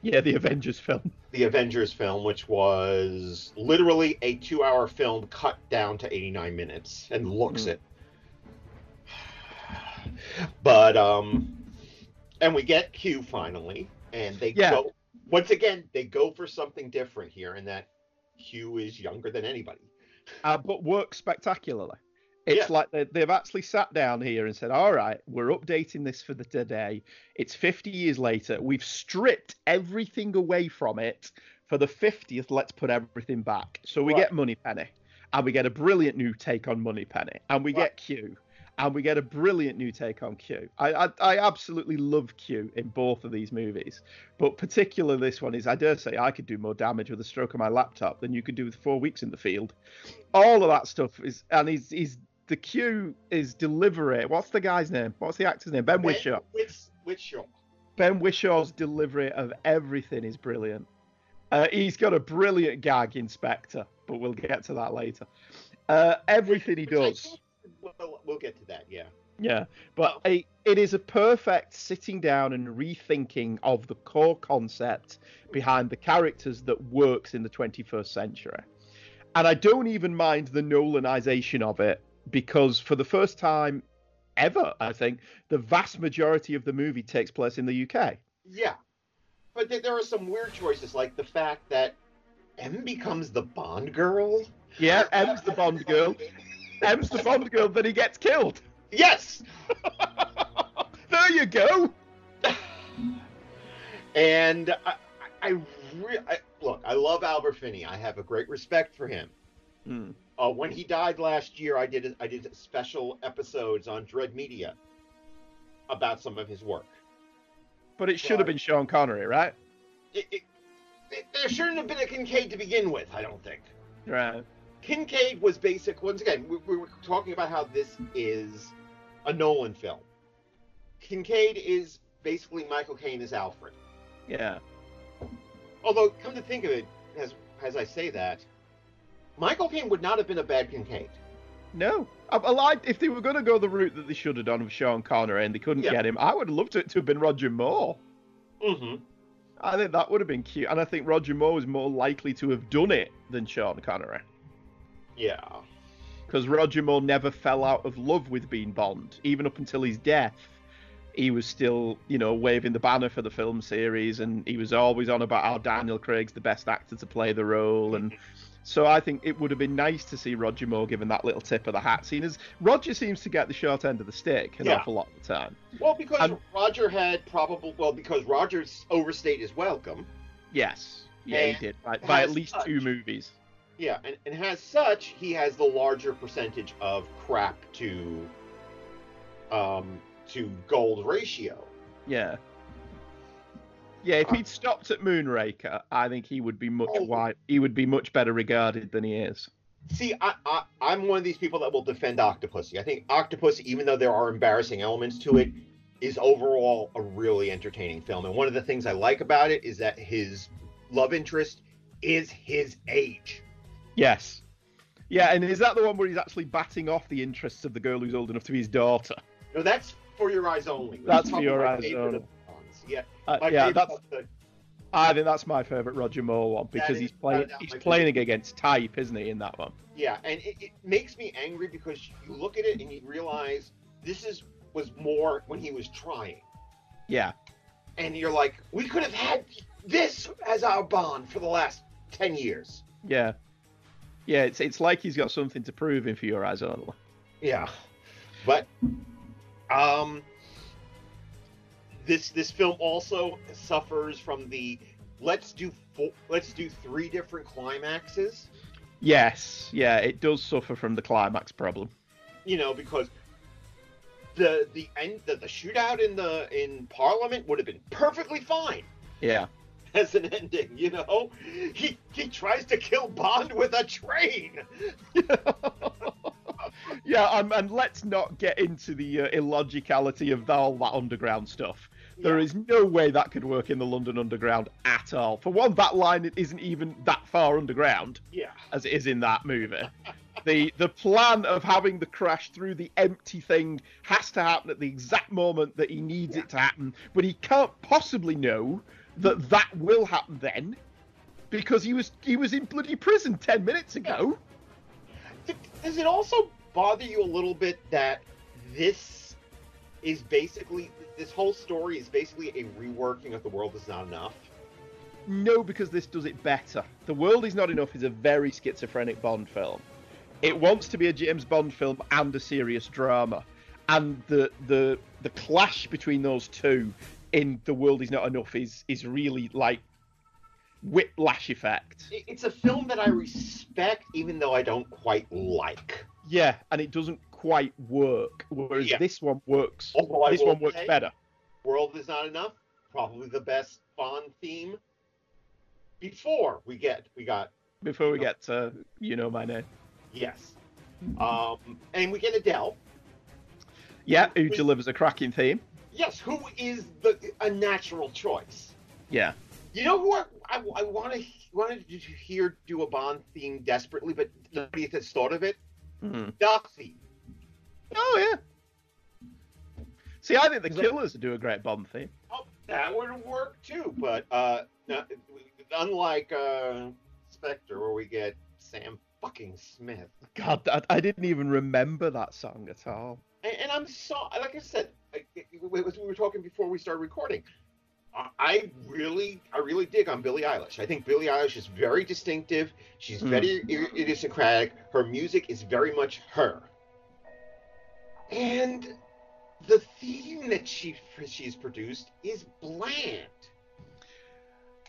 Yeah, the Avengers film. the Avengers film, which was literally a two-hour film cut down to 89 minutes, and looks Mm. it. But um, and we get Q finally, and they Yeah. go once again. They go for something different here, in that Q is younger than anybody. uh, but works spectacularly. It's Yeah. like they, they've actually sat down here and said, "All right, we're updating this for the today. It's 50 years later. We've stripped everything away from it. For the 50th, let's put everything back." So we Right. get Moneypenny, and we get a brilliant new take on Moneypenny, and we Right. get Q, and we get a brilliant new take on Q. I, I I absolutely love Q in both of these movies, but particularly this one is I dare say I could do more damage with a stroke of my laptop than you could do with four weeks in the field all of that stuff is and he's he's the cue is delivery. What's the guy's name? What's the actor's name? Ben Whishaw. Which Whishaw. Ben Whishaw's delivery of everything is brilliant. Uh, he's got a brilliant gag in Spectre, but we'll get to that later. Uh, everything he does, Well, we'll get to that. Yeah. yeah. But it, it is a perfect sitting down and rethinking of the core concept behind the characters that works in the 21st century. And I don't even mind the Nolanization of it because for the first time ever, I think, the vast majority of the movie takes place in the UK. Yeah. But th- there are some weird choices, like the fact that M becomes the Bond girl. Yeah, M's the Bond girl. M's the Bond girl, then he gets killed. Yes. there you go. And I, I, I, re- I look. I love Albert Finney. I have a great respect for him. Hmm. Uh, when he died last year, I did I did special episodes on Dread Media about some of his work. But it should have been Sean Connery, right? It, it, it, there shouldn't have been a Kincade to begin with. I don't think. Right. Kincade was basic. Once again, we, we were talking about how this is a Nolan film. Kincade is basically Michael Caine as Alfred. Yeah. Although, come to think of it, as as I say that, Michael Caine would not have been a bad Kincade. No. I, I liked if they were going to go the route that they should have done with Sean Connery and they couldn't Yeah. get him. I would have loved it to have been Roger Moore. Mm-hmm. I think that would have been cute, and I think Roger Moore was more likely to have done it than Sean Connery Yeah. because Roger Moore never fell out of love with being Bond, even up until his death. He was still, you know, waving the banner for the film series, and he was always on about how Daniel Craig's the best actor to play the role, and so I think it would have been nice to see Roger Moore given that little tip of the hat. Seeing as Roger seems to get the short end of the stick an Yeah. awful lot of the time. Well, because And- Roger had probable. Well, because Roger's overstayed his welcome. Yes, yeah, he did by, by at least touch. two movies. Yeah, and, and as such, he has the larger percentage of crap to um to gold ratio. Yeah. Yeah, if uh, he'd stopped at Moonraker, I think he would be much Oh. wide. He would be much better regarded than he is. See, I, I I'm one of these people that will defend Octopussy. I think Octopus, even though there are embarrassing elements to it, is overall a really entertaining film. And one of the things I like about it is that his love interest is his age. Yes. Yeah, and is that the one where he's actually batting off the interests of the girl who's old enough to be his daughter? No, that's for your eyes only. That's for your eyes only. Of the songs. Yeah, Uh, yeah, that's. I think that's my favourite Roger Moore one because is he's playing. He's playing against type, isn't he, in that one? Yeah, and it, it makes me angry because you look at it and you realize this is was more when he was trying, Yeah. and you're like, we could have had this as our bond for the last ten years. Yeah. Yeah, it's it's like he's got something to prove in For Your Eyes Only. Yeah, but um, this this film also suffers from the let's do four, let's do three different climaxes. Yes, yeah, it does suffer from the climax problem. you know, because the the end the, the shootout in the in Parliament would have been perfectly fine Yeah. as an ending. You know, he he tries to kill Bond with a train. yeah, and, and let's not get into the uh, illogicality of all that underground stuff. There Yeah. is no way that could work in the London Underground at all. For one, that line isn't even that far underground Yeah, as it is in that movie. the The plan of having the crash through the empty thing has to happen at the exact moment that he needs it to happen, but he can't possibly know that that will happen then, because he was he was in bloody prison ten minutes ago. Th- Does it also bother you a little bit that this is basically this whole story is basically a reworking of the world is not enough? No, because this does it better. The World Is Not Enough is a very schizophrenic Bond film. It wants to be a James Bond film and a serious drama. And the the the clash between those two in The World Is Not Enough is is really like whiplash effect. It's a film that I respect, even though I don't quite like. Yeah, and it doesn't quite work. Whereas Yeah. this one works. Although this one works say- better. World is not enough. Probably the best Bond theme. Before we get we got Before we get to You Know My Name. yes, um, and we get Adele. Yeah, who Wait. delivers a cracking theme. Yes, who is the a natural choice? Yeah. You know who I, I, I want to wanted to hear do a Bond theme desperately, but nobody has thought of it. Mhm. Doxy. Oh yeah. See, I think the Is that- Killers do a great Bond theme. Oh, that would work too. But uh, no, unlike uh, Spectre, where we get Sam fucking Smith. God, I, I didn't even remember that song at all. and, and I'm so like I said, I- I- we we were talking before we started recording. I- I really, I really dig on Billie Eilish. I think Billie Eilish is very distinctive. She's Hmm. very i- idiosyncratic. Her music is very much her. And the theme that she she's produced is bland.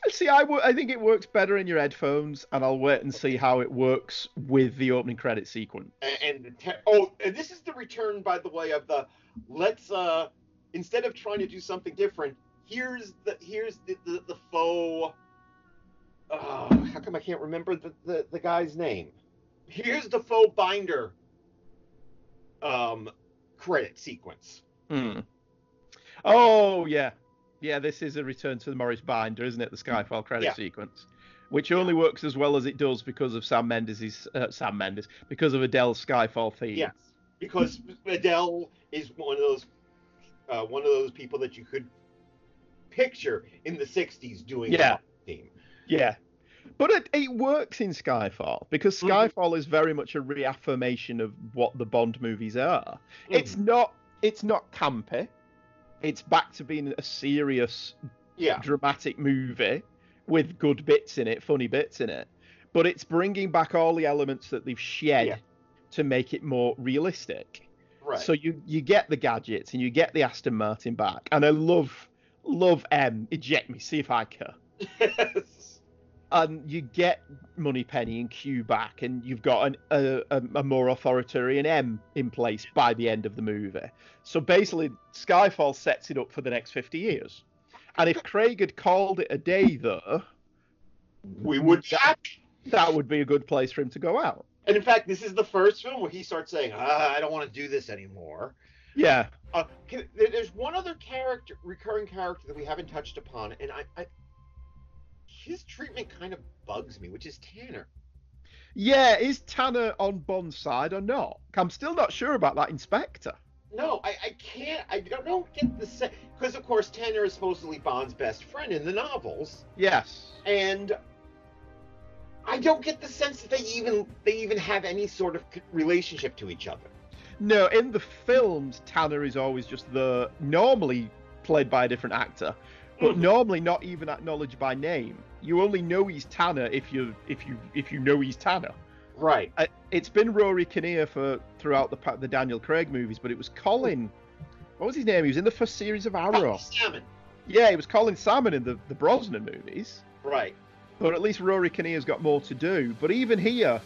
See, I I think it works better in your headphones, and I'll wait and see how it works with the opening credit sequence. A- And, te- oh, and this is the return, by the way, of the let's uh instead of trying to do something different, here's the here's the the, the faux. Uh, how come I can't remember the, the the guy's name? Here's the faux binder. Um, credit sequence. Hmm. Oh yeah, yeah. This is a return to the Maurice Binder, isn't it? The Skyfall credit Yeah. sequence, which only works as well as it does because of Sam Mendes' uh, Sam Mendes because of Adele's Skyfall theme. Yes, because Adele is one of those uh, one of those people that you could picture in the '60s doing Yeah. the theme. Yeah. But it, it works in Skyfall because Mhm. Skyfall is very much a reaffirmation of what the Bond movies are. It's not it's not campy. It's back to being a serious yeah, dramatic movie with good bits in it, funny bits in it. But it's bringing back all the elements that they've shed Yeah. to make it more realistic. right. So you you get the gadgets and you get the Aston Martin back, and I love love M eject me, see if I can. And you get Moneypenny and Q back, and you've got an, a, a, more authoritarian M in place by the end of the movie. So basically, Skyfall sets it up for the next 50 years. And if Craig had called it a day, though, we would happy. that would be a good place for him to go out. And in fact, this is the first film where he starts saying, ah, "I don't want to do this anymore." Yeah. Uh, can, there's one other character, recurring character that we haven't touched upon, and I, I his treatment kind of bugs me, which is Tanner. Yeah, is Tanner on Bond's side or not? I'm still not sure about that in Spectre. No, I, I can't. I don't, don't get the sense because, of course, Tanner is supposedly Bond's best friend in the novels, Yes. and I don't get the sense that they even they even have any sort of relationship to each other. No, in the films, Tanner is always just the normally played by a different actor, but Mhm. normally not even acknowledged by name. You only know he's Tanner if you if you if you know he's Tanner. Right. Uh, It's been Rory Kinnear for throughout the the Daniel Craig movies, but it was Colin. What was his name? He was in the first series of Arrow. Salmon. Yeah, it was Colin Salmon in the the Brosnan movies. Right. but at least Rory Kinnear's got more to do. But even here,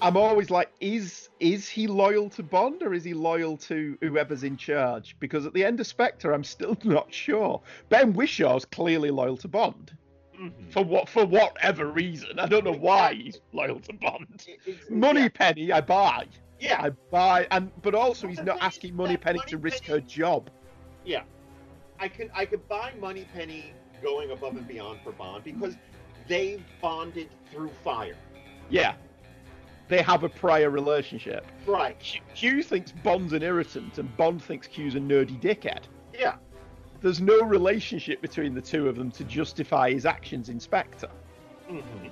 I'm always like, is is he loyal to Bond or is he loyal to whoever's in charge? Because at the end of Spectre, I'm still not sure. Ben Whishaw's clearly loyal to Bond Mhm. for what for whatever reason. I don't know why he's loyal to Bond. It's- Money yeah. Penny, I buy. Yeah. I buy, and but also he's not asking Moneypenny to risk her job. Yeah, I can I could buy Moneypenny going above and beyond for Bond because they bonded through fire. Yeah, they have a prior relationship. Right. Q- Q thinks Bond's an irritant, and Bond thinks Q's a nerdy dickhead. Yeah. There's no relationship between the two of them to justify his actions in Spectre. Mhm.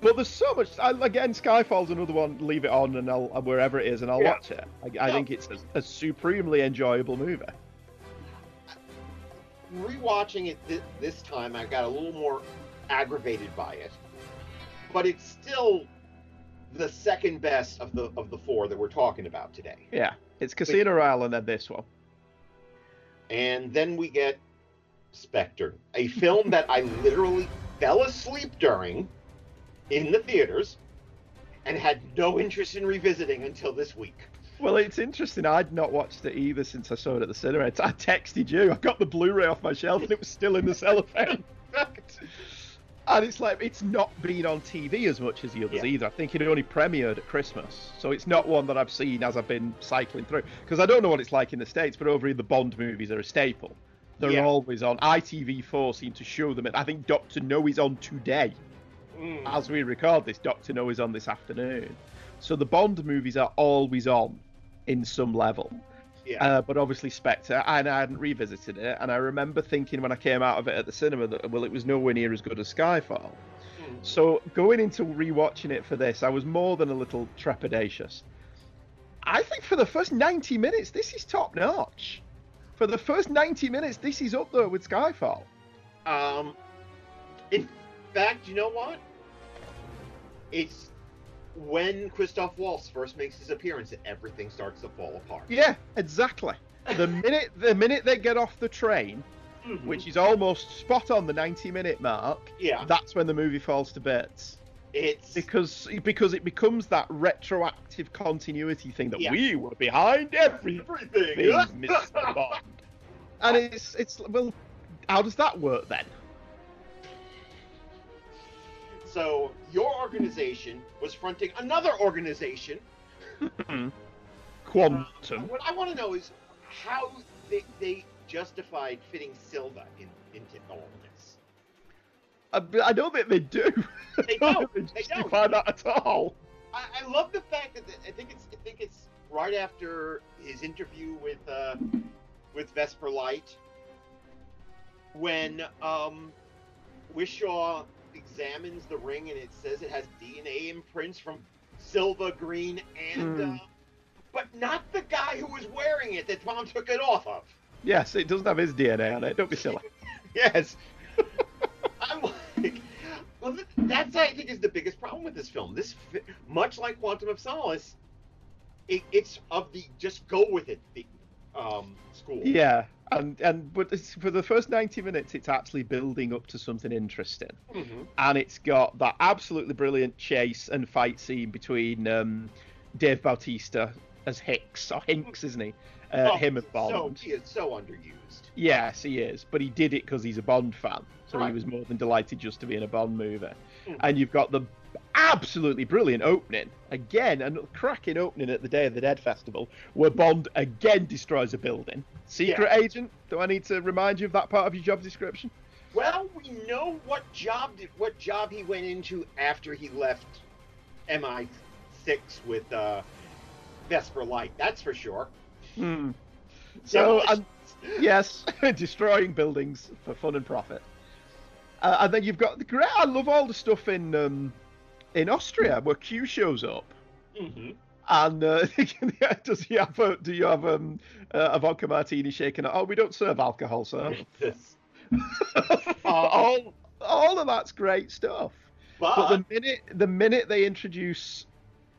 But there's so much. I, again, Skyfall's another one. Leave it on, and I'll wherever it is, and I'll Yeah. watch it. I, I Yeah. think it's a, a supremely enjoyable movie. Rewatching it th- this time, I got a little more aggravated by it, but it's still the second best of the of the four that we're talking about today. Yeah, it's Casino Royale and then this one. And then we get Spectre, a film that I literally fell asleep during in the theaters and had no interest in revisiting until this week. Well, it's interesting. I'd not watched it either since I saw it at the cinema. I texted you. I got the Blu-ray off my shelf, and it was still in the cellophane. and it's like it's not been on TV as much as the others Yeah. either. I think it only premiered at Christmas, so it's not one that I've seen as I've been cycling through. Because I don't know what it's like in the states, but over here the Bond movies are a staple. They're Yeah. always on. ITV4 seem to show them. I think Doctor No is on today Mm. as we record this, Doctor No is on this afternoon. So the Bond movies are always on in some level. Yeah. Uh, but obviously Spectre, and I hadn't revisited it, and I remember thinking when I came out of it at the cinema that well, it was nowhere near as good as Skyfall. Mm. So going into rewatching it for this, I was more than a little trepidatious. I think for the first 90 minutes, this is top notch. For the first 90 minutes, this is up there with Skyfall. Um, in fact, you know what? It's when Christoph Waltz first makes his appearance everything starts to fall apart. Yeah, exactly. The minute the minute they get off the train, Mhm. which is almost spot on the 90 minute mark, yeah, that's when the movie falls to bits. it's Because because it becomes that retroactive continuity thing that Yeah. we were behind everything, everything. Mr. Bond. and it's it's well, how does that work then? So your organization was fronting another organization. Quantum. What I want to know is how they, they justified fitting Silva in, into all of this. I, I don't think they do. They don't. think They don't. justify that at all. I, I love the fact that the, I think it's I think it's right after his interview with uh, with Vesper Light when um, Whishaw examines the ring and it says it has DNA imprints from Silva, Green, and Hmm. uh, but not the guy who was wearing it that Tom took it off of. Yes, it doesn't have his DNA on it. Don't be silly. Yes. I'm like, well, th- that's I think is the biggest problem with this film. This, much like Quantum of Solace, it, it's of the just go with it the um, school. Yeah, and and but it's, for the first ninety minutes, it's actually building up to something interesting, hmm and it's got that absolutely brilliant chase and fight scene between um, Dave Bautista as Hicks or Hinks, isn't he? Uh, Oh, him and Bond. So he is so underused. Yes, he is, but he did it because he's a Bond fan, so he was more than delighted just to be in a Bond movie. Mm. And you've got the absolutely brilliant opening again, a cracking opening at the Day of the Dead festival, where Bond again destroys a building. Secret agent. Do I need to remind you of that part of your job description? Well, we know what job did, what job he went into after he left MI6 with uh, Vesper Light. That's for sure. Hmm. So, and yes, destroying buildings for fun and profit. Uh, and then you've got the great. I love all the stuff in um, in Austria where Q shows up. Mhm. And uh, does he have a, do you have um, uh, a vodka martini shaken? Oh, we don't serve alcohol, sir. All, all of that's great stuff. But But, the minute the minute they introduce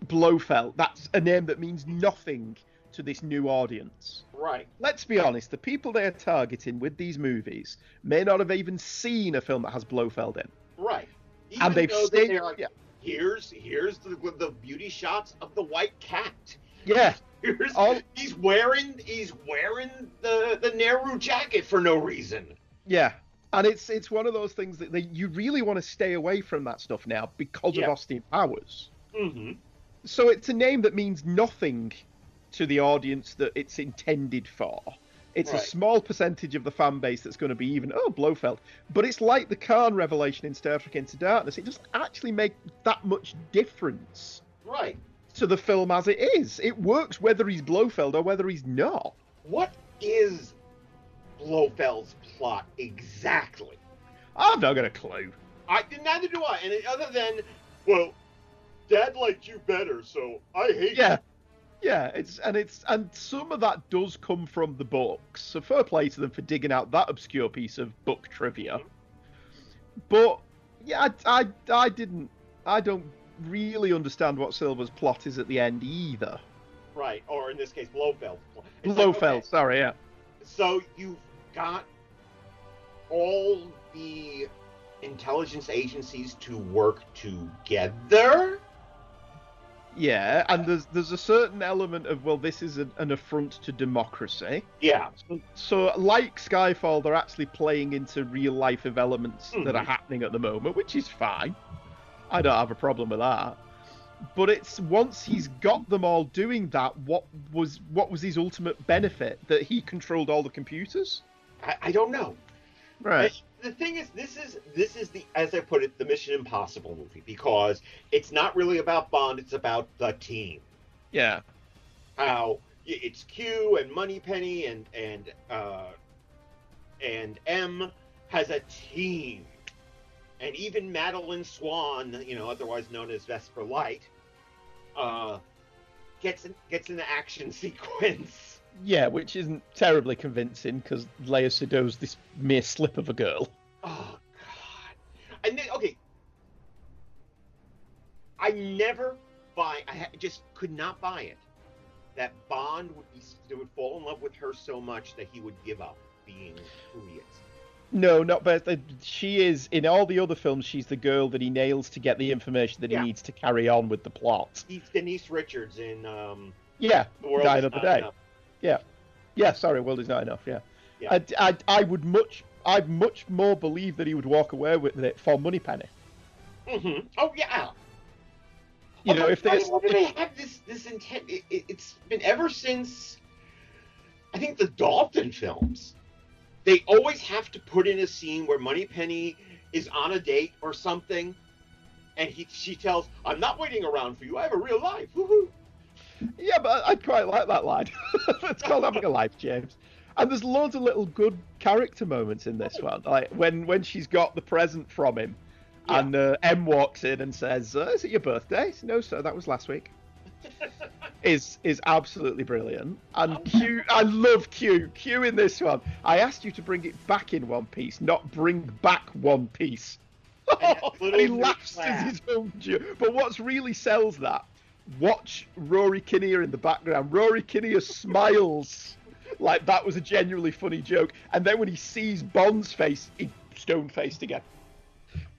Blofeld, that's a name that means nothing to this new audience. right, Let's be honest, the people they are targeting with these movies may not have even seen a film that has Blofeld in. right. and they've though that stayed. they're like, yeah. Here's here's the the beauty shots of the white cat. yeah. Here's All- he's wearing he's wearing the the Nehru jacket for no reason. Yeah, and it's it's one of those things that they, you really want to stay away from that stuff now because Yeah. of Austin Powers. Mm-hmm. So it's a name that means nothing to the audience that it's intended for. It's a small percentage of the fan base that's going to be even oh Blofeld, but it's like the Khan revelation in Star Trek Into Darkness. It doesn't actually make that much difference Right. to the film as it is. It works whether he's Blofeld or whether he's not. What is Blofeld's plot exactly? I've not got a clue. I neither do I. And other than, well, Dad liked you better, so I hate Yeah. Yeah, it's and it's and some of that does come from the books. So fair play to them for digging out that obscure piece of book trivia. But yeah, I, I, I didn't I don't really understand what Silva's plot is at the end either. Right. Or in this case, Blofeld's plot. It's like, okay, sorry, yeah. so you've got all the intelligence agencies to work together? Yeah, and there's there's a certain element of well, this is an, an affront to democracy. Yeah. So, so, like Skyfall, they're actually playing into real life developments that are Mhm. happening at the moment, which is fine. I don't have a problem with that. But it's once he's got them all doing that, what was what was his ultimate benefit? That he controlled all the computers? I, I don't know. Right. The thing is, this is this is the as I put it, the Mission Impossible movie because it's not really about Bond; it's about the team. Yeah. How it's Q and Moneypenny and and uh, and M has a team, and even Madeleine Swann, you know, otherwise known as Vesper Light, uh, gets an, gets an action sequence. Yeah, which isn't terribly convincing because Léa Seydoux's this mere slip of a girl. Oh God! And then okay, I never buy. I just could not buy it that Bond would be would fall in love with her so much that he would give up being who he is. No, not but she is in all the other films. She's the girl that he nails to get the information that Yeah. he needs to carry on with the plot. He's Denise Richards in um, Yeah, The World Die Is Another Day. Enough. Yeah, Yeah, sorry, world is not enough. Yeah, Yeah. I, I, I would much, I'd much more believe that he would walk away with it for Moneypenny. hmm Oh yeah. You know, if they, why do they have this this intent? It, it, it's been ever since I think the Dalton films. They always have to put in a scene where Moneypenny is on a date or something, and he she tells, "I'm not waiting around for you. I have a real life." Woohoo! Yeah, but I'd quite like that line. it's called having a life, James. And there's loads of little good character moments in this one. Like when when she's got the present from him, Yeah. and uh, M walks in and says, uh, "Is it your birthday?" No, sir, that was last week. is is absolutely brilliant. And Q, I love Q. Q in this one. I asked you to bring it back in one piece, not bring back one piece. and he laughs laugh. as his own joke. But what's really sells that? Watch Rory Kinnear in the background. Rory Kinnear smiles like that was a genuinely funny joke, and then when he sees Bond's face, he stone faced again.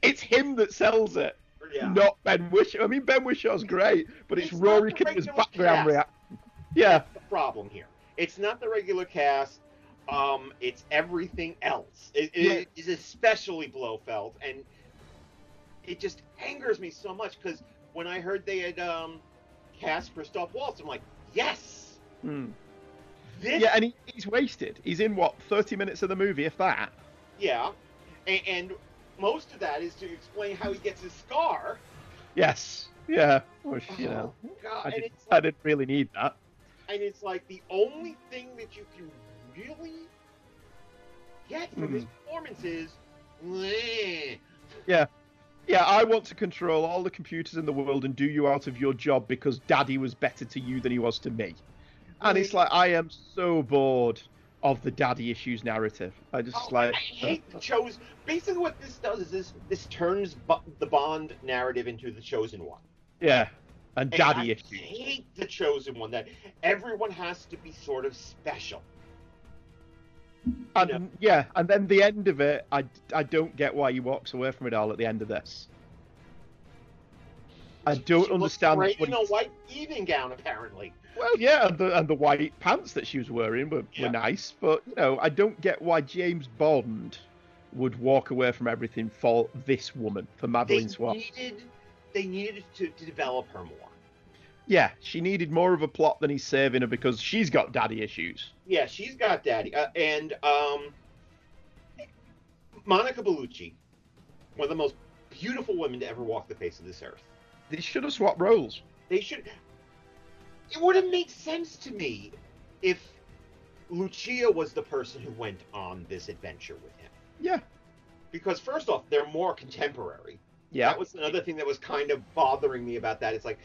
It's him that sells it, Yeah. not Ben Whishaw. I mean, Ben Whishaw's great, but it's, It's Rory Kinnear's background reaction. Yeah, the problem here. It's not the regular cast. Um, it's everything else. It, it Yeah. is especially Blofeld, and it just angers me so much because when I heard they had um, cast Christoph Waltz, I'm like, yes, Hmm. this, yeah, and he, he's wasted. He's in what thirty minutes of the movie, if that. yeah, and, and most of that is to explain how he gets his scar. Yes, yeah. Which, you know, Oh, God, I, did, it's I like, didn't really need that. and it's like the only thing that you can really get from his performance is. "Meh." Yeah, I want to control all the computers in the world and do you out of your job because Daddy was better to you than he was to me. And it's like I am so bored of the daddy issues narrative. I just Oh, like I hate the chosen. Basically, what this does is this this turns Bo- the Bond narrative into the chosen one. yeah, and And daddy I issues. hate the chosen one. That everyone has to be sort of special. And know. yeah, and then the end of it, I, I don't get why he walks away from it all at the end of this. I don't She understand Great in a white evening gown, apparently. Well, yeah, and the, and the white pants that she was wearing were, Yeah. were nice, but you know, I don't get why James Bond would walk away from everything for this woman, for They Madeleine Swann. needed they needed to, to develop her more. Yeah, she needed more of a plot than he's saving her because she's got daddy issues. Yeah, she's got daddy, uh, and um, Monica Bellucci, one of the most beautiful women to ever walk the face of this earth. They should have swapped roles. They should. It would have made sense to me if Lucia was the person who went on this adventure with him. Yeah, Because first off, they're more contemporary. yeah. That was another thing that was kind of bothering me about that. It's like,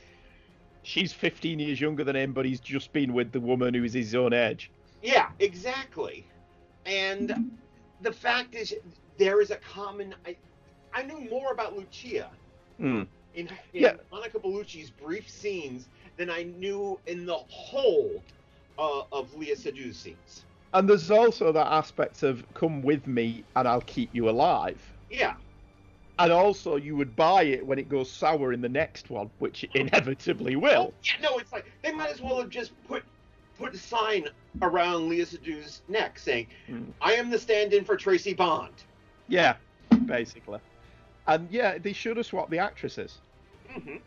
She's 15 years younger than him, but he's just been with the woman who is his own age. yeah, exactly. And the fact is, there is a common. I, I knew more about Lucia Hmm. in, in Yeah. Monica Bellucci's brief scenes than I knew in the whole uh, of Léa Seydoux scenes. And there's also that aspect of come with me and I'll keep you alive. Yeah, And also, you would buy it when it goes sour in the next one, which it inevitably will. Oh, yeah, no, it's like they might as well have just put put a sign around Léa Seydoux's neck saying, Hmm. "I am the stand-in for Tracy Bond." Yeah, basically. And yeah, they should have swapped the actresses. Mm-hmm.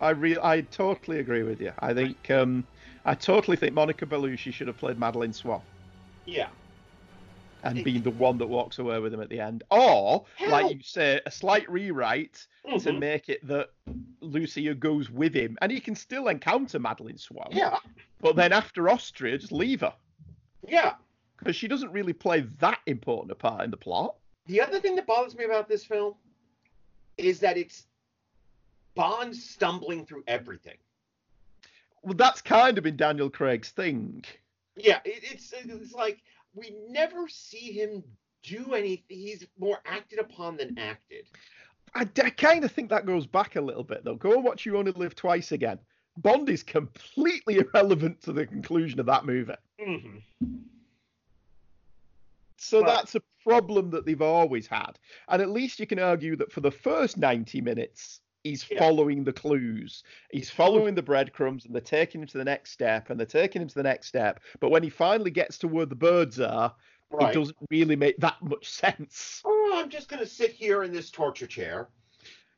I re- I totally agree with you. I think um, I totally think Monica Bellucci should have played Madeleine Swann Yeah, and It- been the one that walks away with him at the end, or Hell. like you say, a slight rewrite to Mhm. make it that Lucia goes with him, and he can still encounter Madeleine Swann. yeah, But then after Austria, just leave her yeah. because she doesn't really play that important a part in the plot. The other thing that bothers me about this film is that it's Bond stumbling through everything. Well, that's kind of been Daniel Craig's thing. Yeah, it, it's it's like we never see him do anything. He's more acted upon than acted. I, I kind of think that goes back a little bit, though. Go and watch You Only Live Twice again. Bond is completely irrelevant to the conclusion of that movie. Mm-hmm. So that's a problem that they've always had. And at least you can argue that for the first 90 minutes, He's Yeah. following the clues. He's following the breadcrumbs, and they're taking him to the next step, and they're taking him to the next step. But when he finally gets to where the birds are, Right. it doesn't really make that much sense. Oh, I'm just gonna sit here in this torture chair.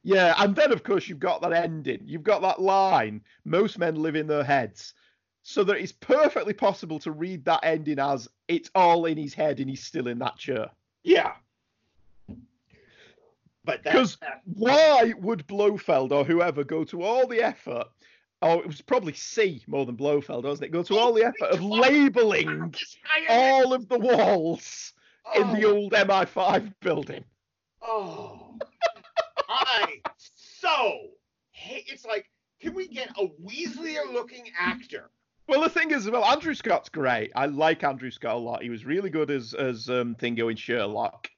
Yeah, and then of course you've got that ending. You've got that line. Most men live in their heads. So that it's perfectly possible to read that ending as it's all in his head and he's still in that chair. Yeah. But Because why would Blofeld or whoever go to all the effort? Oh, it was probably C more than Blofeld, wasn't it? Go to all the effort of labeling all of the walls in the Oh, old MI5 building. Oh, I so hate. It's like, can we get a Weasleyer-looking actor? Well, the thing is, well, Andrew Scott's great. I like Andrew Scott a lot. He was really good as as um, Thingo in Sherlock,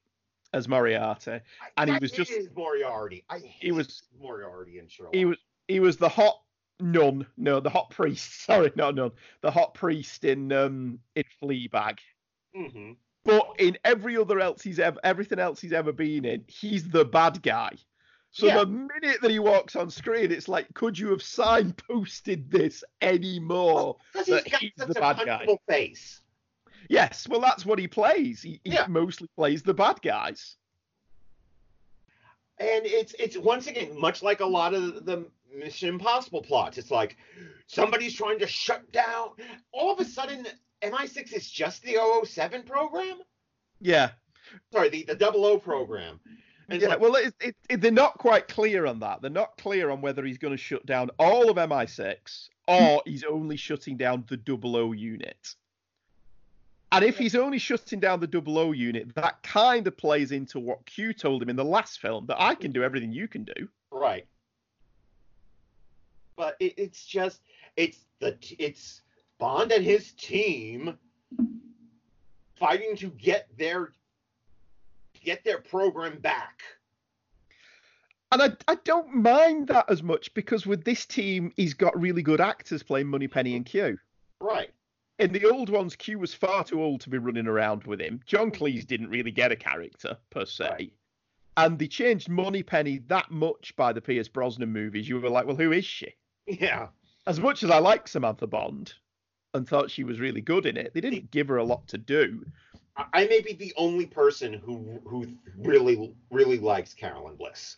as Moriarty. And he was just- is Moriarty. I hate was- Moriarty in Sherlock. He was he was the hot nun, no, the hot priest. Sorry, not nun, the hot priest in um in Fleabag. hmm But in every other else he's ever everything else he's ever been in, he's the bad guy. So Yeah. the minute that he walks on screen, it's like, could you have signposted this anymore? Because he's But got he's such the a bad guy. face. Yes, well, that's what he plays. He, he Yeah. mostly plays the bad guys. And it's it's once again much like a lot of the Mission Impossible plots. It's like somebody's trying to shut down. All of a sudden, MI6 is just the 007 program. Yeah, Sorry, the the 00 program. And it's yeah. like, well, it, it, it- they're not quite clear on that. They're not clear on whether he's going to shut down all of MI6 or he's only shutting down the 00 unit. And if he's only shutting down the double O unit, that kind of plays into what Q told him in the last film that I can do everything you can do. Right. But it, it's just it's the it's Bond and his team fighting to get their get their program back. And I, I don't mind that as much because with this team, he's got really good actors playing Moneypenny and Q. Right. In the old ones, Q was far too old to be running around with him. John mm. Cleese didn't really get a character per se. Right. And they changed Moneypenny that much by the Pierce Brosnan movies. You were like, well, who is she? Yeah. As much as I like Samantha Bond and thought she was really good in it, they didn't give her a lot to do. I, I may be the only person who who really really likes Caroline Bliss.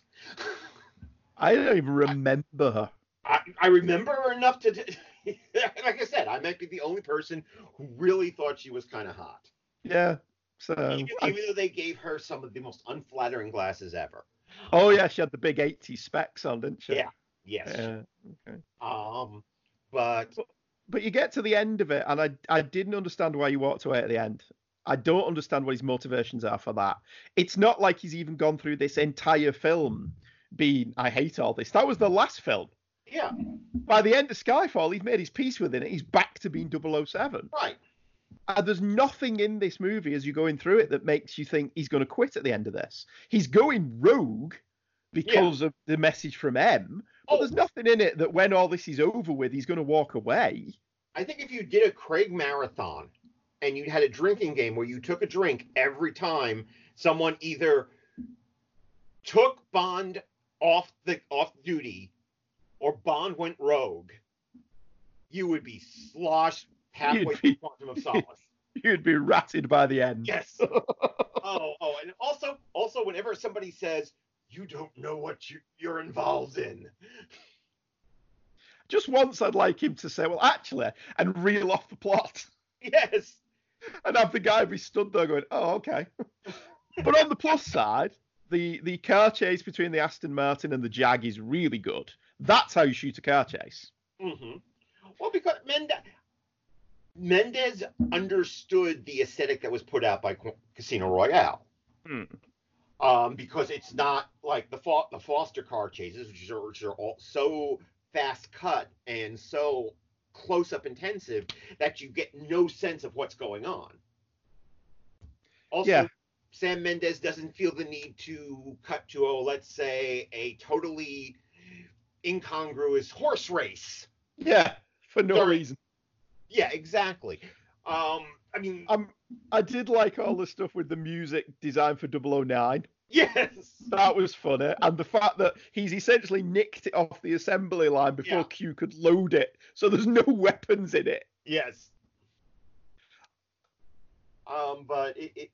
I don't even remember her. I, I remember her enough to like I said, I might be the only person who really thought she was kind of hot. Yeah. So, even, I- even though they gave her some of the most unflattering glasses ever. oh yeah, she had the big 80 specs on, didn't she? Yeah. Yes. Yeah. Okay. Um, but But you get to the end of it, and I I didn't understand why you walked away at the end. I don't understand what his motivations are for that. It's not like he's even gone through this entire film being I hate all this. That was the last film. Yeah, By the end of Skyfall, he's made his peace with it. He's back to being 007. right. And there's nothing in this movie as you're going through it that makes you think he's going to quit at the end of this. He's going rogue because of the message from M, but Oh. there's nothing in it that when all this is over with, he's going to walk away. I think if you did a Craig marathon and you had a drinking game where you took a drink every time someone either took Bond off the off duty or Bond went rogue, you would be sloshed halfway You'd through be- Quantum of Solace. You'd be ratted by the end. Yes. oh, oh, and also, also, whenever somebody says you don't know what you, you're involved in, Just once, I'd like him to say, "Well, actually," and reel off the plot, yes, and have the guy be stood there going, "Oh, okay." but on the plus side, the the car chase between the Aston Martin and the Jag is really good. That's how you shoot a car chase. hmm Well, because Mendes, Mendes understood the aesthetic that was put out by Casino Royale. Hmm. Um, because it's not like the the Forster car chases, which are, which are all so fast cut and so close up intensive that you get no sense of what's going on. Also, Yeah. Sam Mendes doesn't feel the need to cut to, oh, let's say, a totally incongruous horse race. Yeah, for no reason. Yeah, exactly. Um, I mean, Um, I did like all the stuff with the music designed for 009. Yes. That was funny, and the fact that he's essentially nicked it off the assembly line before Yeah. Q could load it, so there's no weapons in it. Yes. Um, but it, it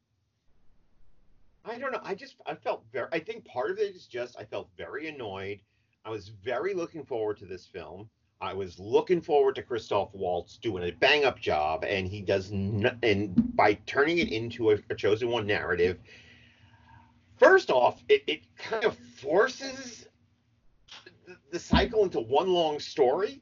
I don't know. I just I felt very I think part of it is just I felt very annoyed. I was very looking forward to this film. I was looking forward to Christoph Waltz doing a bang up job, and he does n- and by turning it into a, a chosen one narrative. First off, it, it kind of forces the, the cycle into one long story,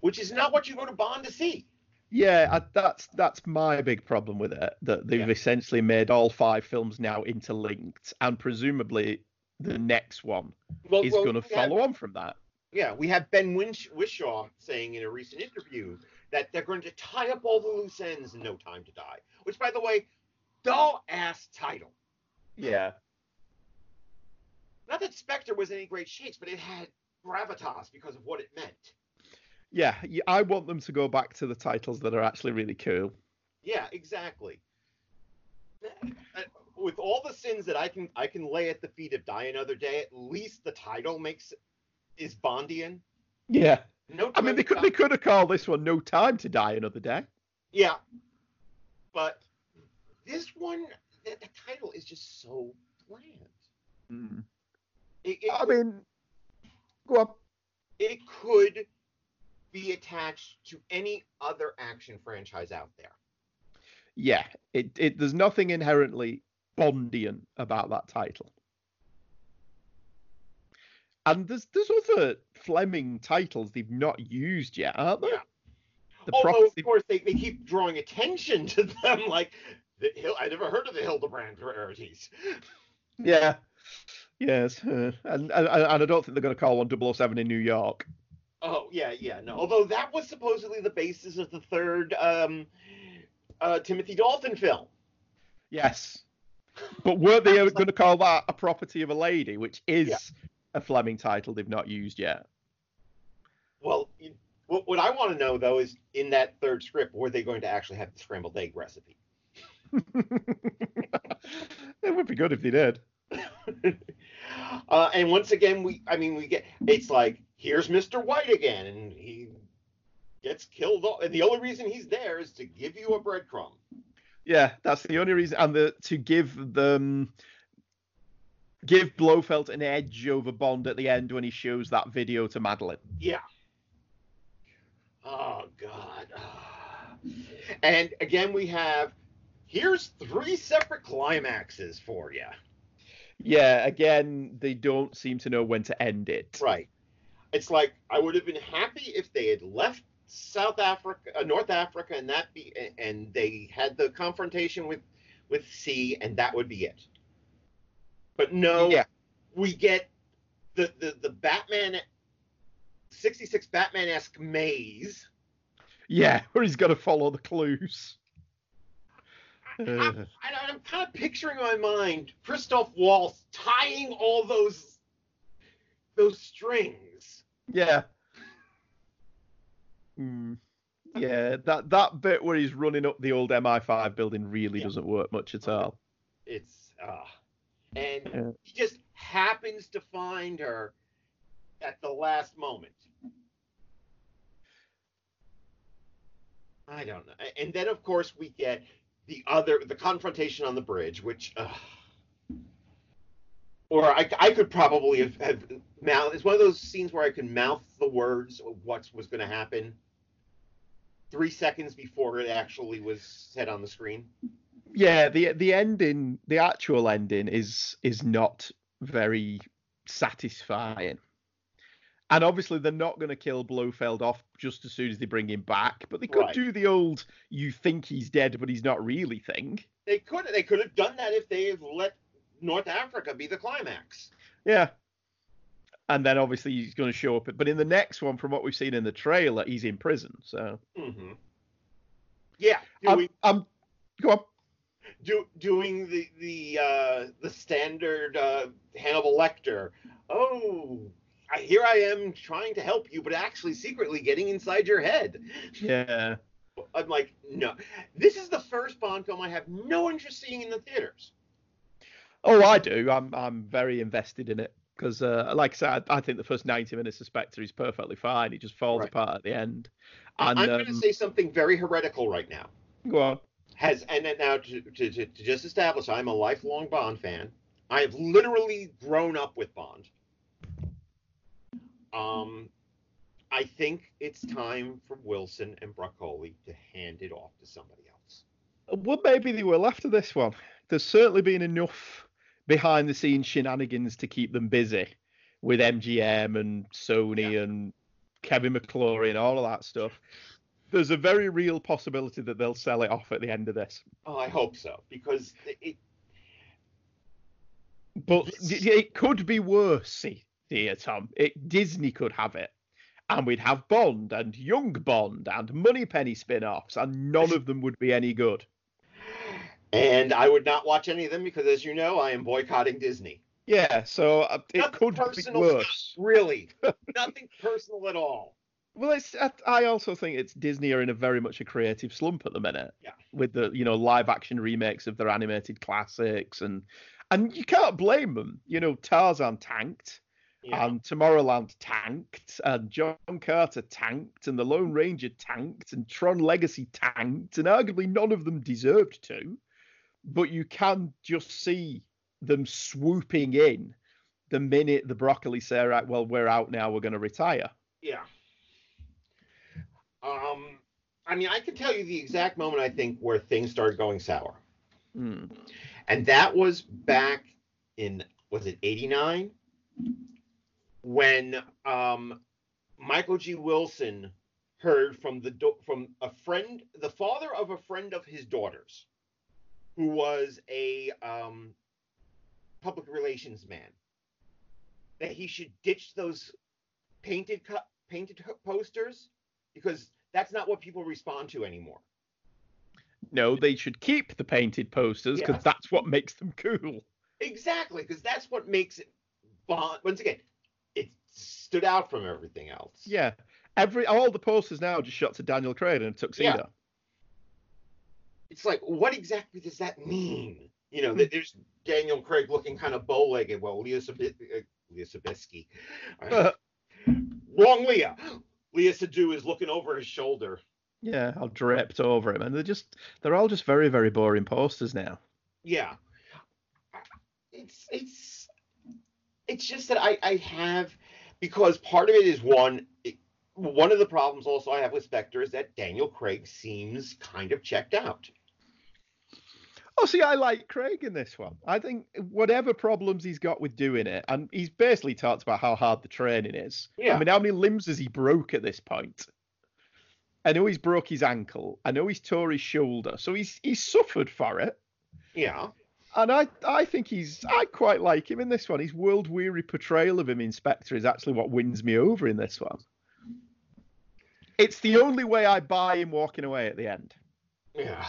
which is not what you go to Bond to see. Yeah, I, that's that's my big problem with it. That they've Yeah. essentially made all five films now interlinked, and presumably the next one Well, is well, going to we have- follow on from that. Yeah, we have Ben Winch- Whishaw saying in a recent interview that they're going to tie up all the loose ends in No Time to Die. Which, by the way, dull ass title. Yeah, Not that Spectre was any great shakes, but it had gravitas because of what it meant. yeah. I want them to go back to the titles that are actually really cool. Yeah, exactly. Eh, With all the sins that I can I can lay at the feet of Die Another Day, at least the title makes is Bondian. Yeah, No, I mean they could Die- they could have called this one "No Time to Die Another Day." Yeah. But this one, the, the title is just so bland. Hmm. It, it, I mean, go on. it could be attached to any other action franchise out there. Yeah, it, it there's nothing inherently Bondian about that title. And there's there's other Fleming titles they've not used yet, aren't there? Yeah. The Although, prophecy- of course, they, they keep drawing attention to them. Like, the, Hil- I never heard of the Hildebrand rarities. Yeah. Yes. uh, and, and and I don't think they're going to call one 007 in New York. Oh, yeah, yeah, no. Although that was supposedly the basis of the third um, uh, Timothy Dalton film. Yes. But weren't they going to call that a property of a lady, which is Yeah. a Fleming title they've not used yet? Well, you- what, what I want to know, though, is in that third script, were they going to actually have the scrambled egg recipe? it would be good if they did. uh, and once again, we, I mean, we get, it's like, here's Mr. White again, and he gets killed. Off, and the only reason he's there is to give you a breadcrumb. Yeah, that's the only reason, and the to give them give Blofeld an edge over Bond at the end when he shows that video to Madeleine. Yeah. Oh, God. And again, we have, here's three separate climaxes for you. Yeah, again, they don't seem to know when to end it. Right. It's like I would have been happy if they had left South Africa, uh, North Africa, and that be, and they had the confrontation with with C, and that would be it. But no, Yeah. we get the the the Batman, sixty six Batman esque maze. Yeah, where he's got to follow the clues. I. I, I'm kind of picturing in my mind Christoph Waltz tying all those those strings. Yeah. Hmm. Yeah, that that bit where he's running up the old MI5 building really Yeah. doesn't work much at all. It's uh and Yeah. he just happens to find her at the last moment. I don't know. And then of course we get the other the confrontation on the bridge, which uh, or I, I could probably have, have mouth it's one of those scenes where I can mouth the words of what was going to happen three seconds before it actually was said on the screen. Yeah, the the ending, the actual ending is is not very satisfying. And obviously they're not going to kill Blofeld off just as soon as they bring him back, but they could Right. do the old "you think he's dead but he's not really" thing. They could they could have done that if they had let North Africa be the climax. Yeah. And then obviously he's going to show up, but in the next one, from what we've seen in the trailer, he's in prison. So Mm-hmm. Yeah, I'm, I'm go on. do, doing the the uh, the standard uh, Hannibal Lecter. Oh, I, here I am trying to help you, but actually secretly getting inside your head. Yeah. I'm like, no. This is the first Bond film I have no interest seeing in the theaters. Oh, I do. I'm I'm very invested in it because, uh, like I said, I, I think the first 90 minutes of Spectre is perfectly fine. He just falls Right. apart at the end. And I'm going to say something very heretical right now. go on. Has and then now to, to, to, to just establish, I'm a lifelong Bond fan. I have literally grown up with Bond. Um, I think it's time for Wilson and Broccoli to hand it off to somebody else. Well, maybe they will after this one. There's certainly been enough behind the scenes shenanigans to keep them busy with MGM and Sony and Kevin McClory and all of that stuff. There's a very real possibility that they'll sell it off at the end of this. Oh, I hope so because it, But This- it could be worse, see, dear Tom. It, Disney could have it. And we'd have Bond and Young Bond and Moneypenny spin offs, and none of them would be any good. And I would not watch any of them because, as you know, I am boycotting Disney. Yeah, so uh, it Nothing could be personal, worse. Really, nothing personal at all. Well, it's. I- I also think it's Disney are in a very much a creative slump at the minute. Yeah. With the you know live action remakes of their animated classics and and you can't blame them. You know Tarzan tanked Yeah. and Tomorrowland tanked and John Carter tanked and the Lone Ranger tanked and Tron Legacy tanked and arguably none of them deserved to, but you can just see them swooping in the minute the broccoli say, right, well we're out now, we're going to retire. Yeah. Um, I mean, I can tell you the exact moment I think where things started going sour, Hmm. and that was back in was it '89 when um, Michael G. Wilson heard from the do- from a friend, the father of a friend of his daughters, who was a um, public relations man, that he should ditch those painted cu- painted posters because that's not what people respond to anymore. No, they should keep the painted posters because Yes. that's what makes them cool. Exactly, because that's what makes it Bond. Once again, it stood out from everything else. Yeah. Every all the posters now just shot to Daniel Craig in a tuxedo. It's like, what exactly does that mean? You know, Hmm. that there's Daniel Craig looking kind of bow-legged. Well, Leah, Sabi- uh, Leah Sabisky. Wrong Leah. Léa Seydoux is looking over his shoulder. Yeah, all draped over him, and they're just they're all just very very boring posters now. Yeah. It's it's it's just that I I have because part of it is one it, one of the problems also I have with Spectre is that Daniel Craig seems kind of checked out. Oh, see, I like Craig in this one. I think whatever problems he's got with doing it, and he's basically talked about how hard the training is. Yeah. I mean, how many limbs has he broke at this point? I know he's broke his ankle. I know he's tore his shoulder. So he's he's suffered for it. Yeah. And I, I think he's I quite like him in this one. His world weary portrayal of him in Spectre, is actually what wins me over in this one. It's the only way I buy him walking away at the end. Yeah.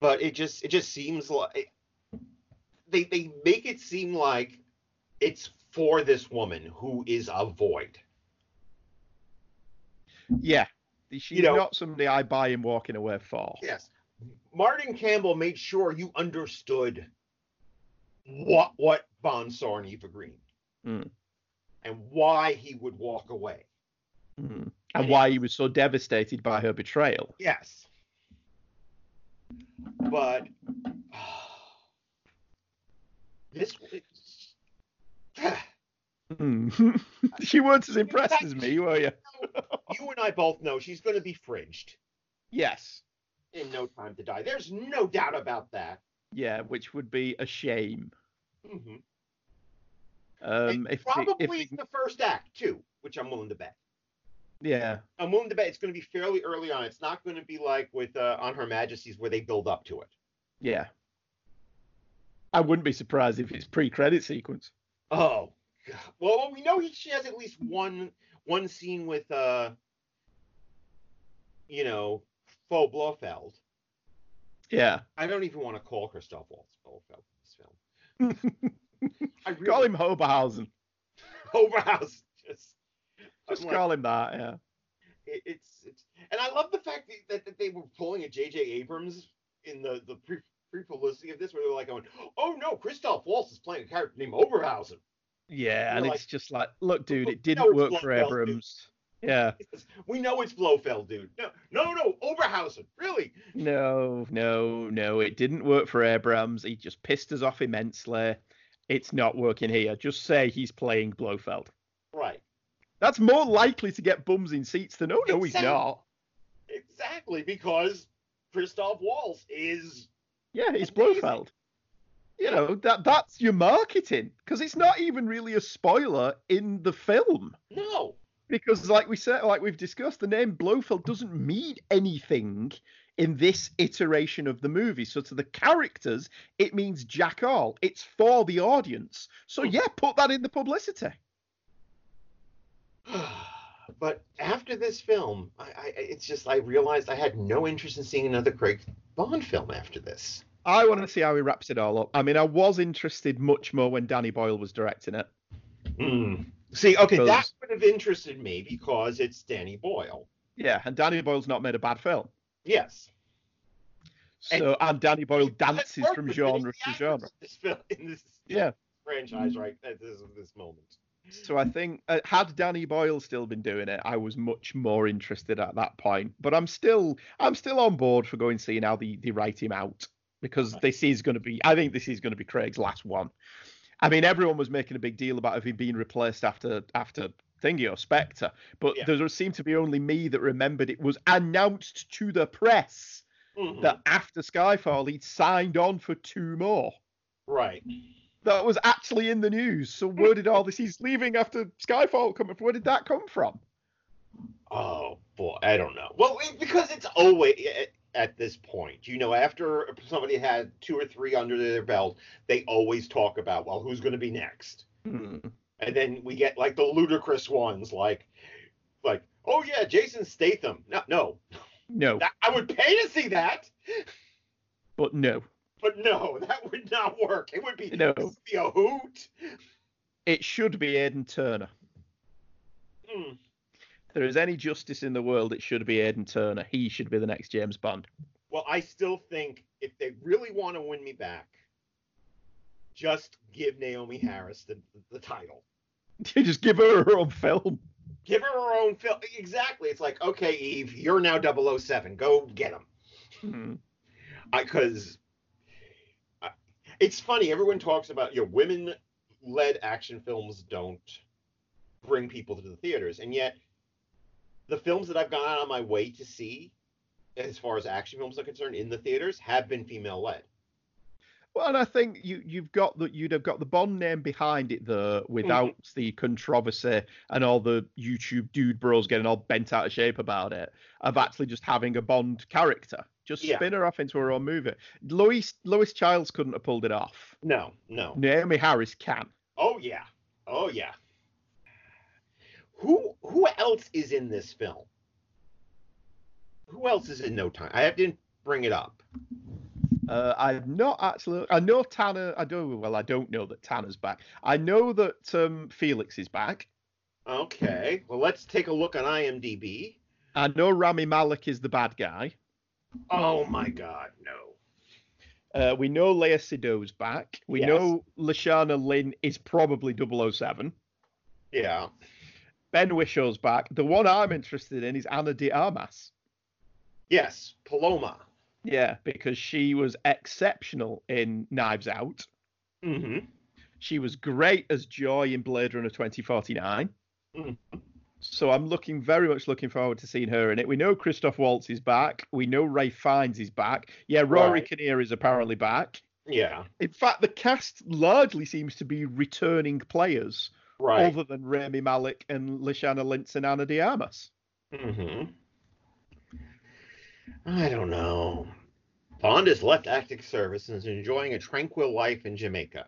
But it just it just seems like they they make it seem like it's for this woman who is a void. Yeah. She's You know- not somebody I buy him walking away for. Yes. Martin Campbell made sure you understood what what Bond saw in Eva Green Mm. and why he would walk away. Mm. And And why he was so devastated by her betrayal. Yes. But this Mm. she weren't as impressed as me, were you? you and I both know she's going to be fridged Yes. in No Time to Die. There's no doubt about that. Yeah, which would be a shame. Mhm. Um, if, probably if, if the first act too, which I'm willing to bet. Yeah, I'm willing to bet it's going to be fairly early on. It's not going to be like with uh, On Her Majesty's where they build up to it. yeah. I wouldn't be surprised if it's pre-credit sequence. Oh, God. well, we know he, she has at least one one scene with uh, you know, Faux Blofeld. Yeah. I don't even want to call Christoph Waltz Blofeld in this film. I really, Call him Oberhauser. Oberhaus. Just, Just like, call him that. Yeah. it, it's it's and I love the fact that, that, that they were pulling a J.J. Abrams in the the pre pre-publicity of this where they're like going, "Oh no, Christoph Waltz is playing a character named Oberhauser." Yeah, You're and like, it's just like, look, dude, it didn't work for Blofeld, dude." Abrams. Yeah, We know it's Blofeld, dude. No, no, no, Oberhauser. Really? no, no, no, it didn't work for Abrams. He just pissed us off immensely. It's not working here. Just say he's playing Blofeld. Right. That's more likely to get bums in seats than, oh, no, he's not. Exactly, because Christoph Waltz is Yeah, it's Amazing. Blofeld. You know, that that's your marketing because it's not even really a spoiler in the film. no. Because, like we said, like we've discussed, the name Blofeld doesn't mean anything in this iteration of the movie. So to the characters, it means jack all. It's for the audience. So Hmm. yeah, put that in the publicity. but after this film, I, I it's just I realized I had no interest in seeing another Craig Bond film after this. I want to see how he wraps it all up. I mean, I was interested much more when Danny Boyle was directing it. Hmm. See, okay, that Because- would have interested me because it's Danny Boyle. Yeah, and Danny Boyle's not made a bad film. Yes. So and Danny Boyle dances from genre to genre. in This film, in this Yeah. franchise, right at this this moment. So I think uh, had Danny Boyle still been doing it, I was much more interested at that point. But I'm still I'm still on board for going seeing how they, they write him out because this is going to be I think this is going to be Craig's last one. I mean, everyone was making a big deal about if he'd been replaced after after Thingy or Spectre, but Yeah. there seemed to be only me that remembered it was announced to the press Mhm. that after Skyfall he'd signed on for two more. Right. That was actually in the news. So where did all this? He's leaving after Skyfall come. Where did that come from? Oh boy, I don't know. Well, it- because it's always at, at this point, you know, after somebody had two or three under their belt, they always talk about, well, who's going to be next, Hmm. and then we get like the ludicrous ones, like, like, oh yeah, Jason Statham. No, no, No, I would pay to see that, but no. But no, that would not work. It would be, No. it would be a hoot. It should be Aidan Turner. Hmm. If there is any justice in the world, it should be Aidan Turner. He should be the next James Bond. Well, I still think if they really want to win me back, just give Naomie Harris the, the title. Just give her her own film. Give her her own film. Exactly. It's like, okay, Eve, you're now 007. Go get him. Hmm. Because it's funny. Everyone talks about, you know, women led action films don't bring people to the theaters. And yet, the films that I've gone out on my way to see, as far as action films are concerned, in the theaters, have been female led. Well, and I think you you've got that you'd have got the Bond name behind it though, without mm-hmm. the controversy and all the YouTube dude bros getting all bent out of shape about it of actually just having a Bond character. Just Yeah. spin her off into her own movie. Lois Lois Chiles couldn't have pulled it off. No, no. Naomie Harris can. Oh yeah. Oh yeah. Who who else is in this film? Who else is in No Time? I didn't bring it up. Uh, I'm not actually. I know Tanner. I do. Well, I don't know that Tanner's back. I know that um, Felix is back. Okay. Well, let's take a look on IMDb. I know Rami Malek is the bad guy. Oh my God, no. Uh, we know Léa Seydoux back. We Yes. know Lashana Lynn is probably 007. Yeah. Ben Whishaw's back. The one I'm interested in is Ana de Armas. Yes. Paloma. Yeah, because she was exceptional in Knives Out. Mm-hmm. She was great as Joy in Blade Runner 2049. Mhm. So I'm looking very much looking forward to seeing her in it. We know Christoph Waltz is back. We know Ralph Fiennes is back. Yeah, Rory Right. Kinnear is apparently back. Yeah. In fact, the cast largely seems to be returning players, Right. other than Rami Malek and Lashana Lynch and Ana de Armas. Mm-hmm. I don't know. Bond has left active service and is enjoying a tranquil life in Jamaica.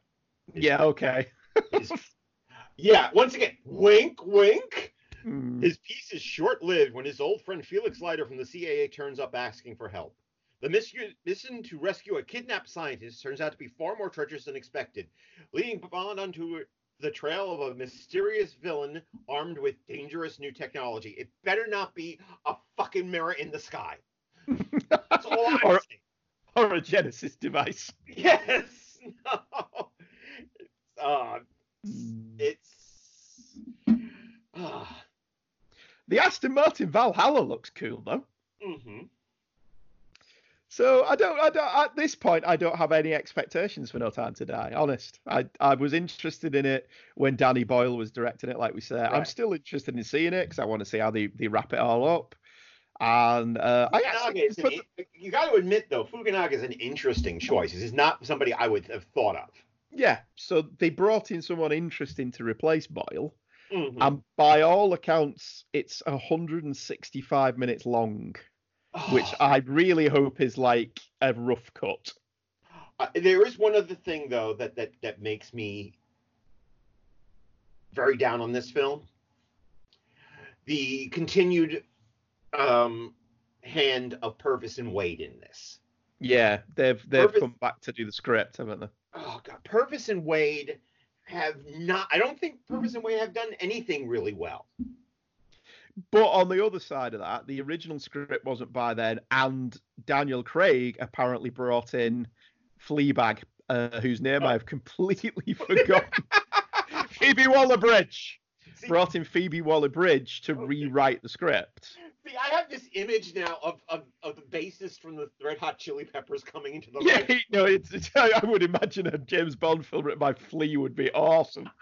Yeah, okay. His- yeah, once again, wink, wink. Hmm. His peace is short lived when his old friend Felix Leiter from the CIA turns up asking for help. The mission to rescue a kidnapped scientist turns out to be far more treacherous than expected, leading Bond onto the trail of a mysterious villain armed with dangerous new technology. It better not be a fucking mirror in the sky. That's all I'm or, saying. or a Genesis device. Yes. No. Uh, it's. Uh, The Aston Martin Valhalla looks cool though. hmm So I don't, I don't. At this point, I don't have any expectations for No Time to Die. Honest, I, I was interested in it when Danny Boyle was directing it. Like we said, I'm still interested in seeing it because I want to see how they, they wrap it all up. And uh, I actually, is an, in- you got to admit though, Fukunaga is an interesting choice. This is not somebody I would have thought of. yeah. So they brought in someone interesting to replace Boyle, Mhm. and by all accounts, it's 165 minutes long, which I really hope is like a rough cut. Uh, there is one other thing though that that that makes me very down on this film. The continued um, hand of Purvis and Wade in this. Yeah, they've they've Purvis- come back to do the script, haven't they? Oh God, Purvis and Wade have not. I don't think Purvis and Wade have done anything really well. But on the other side of that, the original script wasn't by then, and Daniel Craig apparently brought in Fleabag, uh, whose name Oh. I've completely forgotten. Phoebe Waller-Bridge See, brought in Phoebe Waller-Bridge to rewrite the script. See, I have this image now of, of of the bassist from the Red Hot Chili Peppers coming into the Yeah, room. no, it's, it's I would imagine a James Bond film written by Flea would be awesome.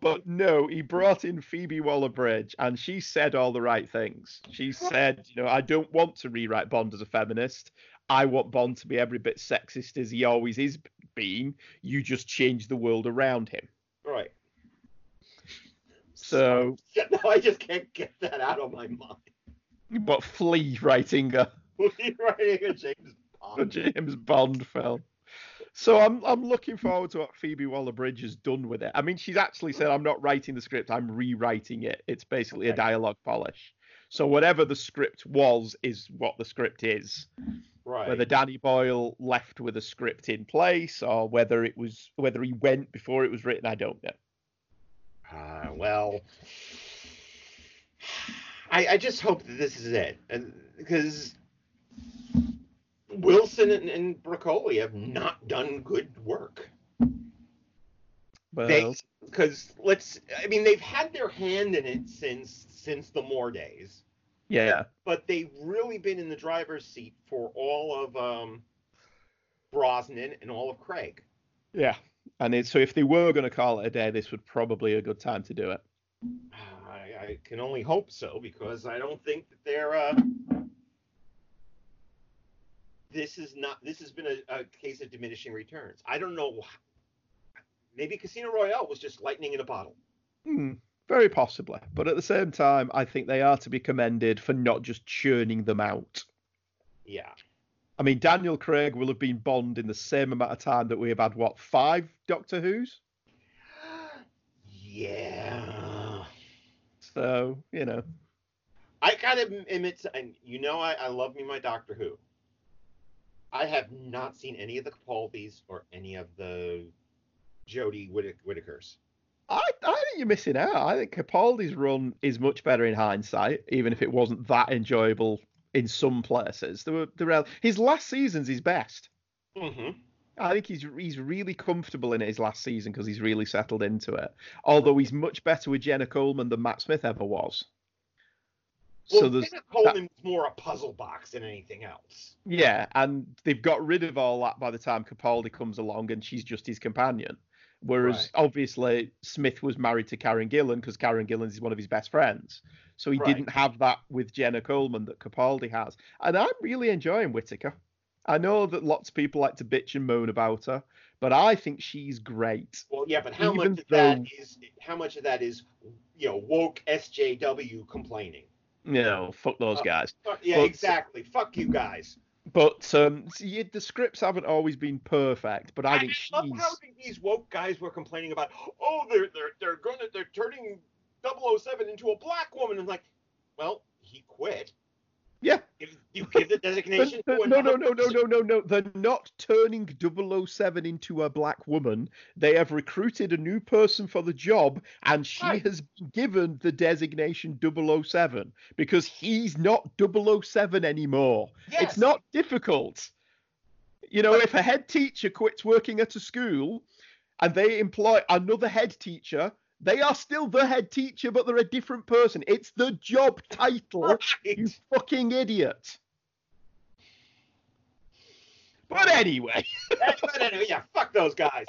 But no, he brought in Phoebe Waller-Bridge, and she said all the right things. She said, you know, I don't want to rewrite Bond as a feminist. I want Bond to be every bit sexist as he always is being. You just change the world around him. right. So, no, I just can't get that out of my mind. but Flea writing a, He's writing a James a Bond. James Bond film. So I'm I'm looking forward to what Phoebe Waller-Bridge has done with it. I mean, she's actually said, "I'm not writing the script. I'm rewriting it. It's basically a dialogue polish." So whatever the script was is what the script is. Right. whether Danny Boyle left with a script in place or whether it was whether he went before it was written, I don't know. Uh, well, I, I just hope that this is it, and because Wilson and, and Broccoli have not done good work. But They- Because let's, I mean, they've had their hand in it since since the Moore days, yeah, but they've really been in the driver's seat for all of um, Brosnan and all of Craig. yeah. And it, so if they were going to call it a day, this would probably a good time to do it. I, I can only hope so because I don't think that they're. Uh, this is not. This has been a, a case of diminishing returns. I don't know. Maybe Casino Royale was just lightning in a bottle. Hmm, very possibly, but at the same time, I think they are to be commended for not just churning them out. Yeah. I mean, Daniel Craig will have been Bond in the same amount of time that we have had what five Doctor Who's. Yeah. So you know, I kind of admit, and you know, I, I love me my Doctor Who. I have not seen any of the Capaldis or any of the Jodie Whitt- Whittakers. I, I think you're missing out. I think Capaldi's run is much better in hindsight, even if it wasn't that enjoyable in some places. There were, there were, his last season's his best. Mm-hmm. I think he's he's really comfortable in his last season because he's really settled into it. Although he's much better with Jenna Coleman than Matt Smith ever was. Well, so there's Jenna Coleman was more a puzzle box than anything else. yeah, and they've got rid of all that by the time Capaldi comes along and she's just his companion. Whereas Right. obviously Smith was married to Karen Gillan because Karen Gillan is one of his best friends. So he Right. didn't have that with Jenna Coleman that Capaldi has. And I'm really enjoying Whittaker. I know that lots of people like to bitch and moan about her, but I think she's great. Well, yeah, but how Even much of that though- is how much of that is you know woke SJW complaining? Know, fuck those Uh, guys. Fuck- Yeah, Well, exactly. Fuck you guys. But um, see, the scripts haven't always been perfect, but I think love she's. how these woke guys were complaining about. Oh, they're they're they're gonna they're turning 007 into a black woman. And like, well, he quit. Yeah. If you give the designation to no, no, no, no, no, no, no. They're not turning 007 into a black woman. They have recruited a new person for the job, and she Right. has been given the designation 007 because he's not 007 anymore. Yes. It's not difficult. You know, But- if a head teacher quits working at a school and they employ another head teacher, they are still the head teacher, but they're a different person. It's the job title. You fucking idiot. But anyway, but anyway, yeah, fuck those guys.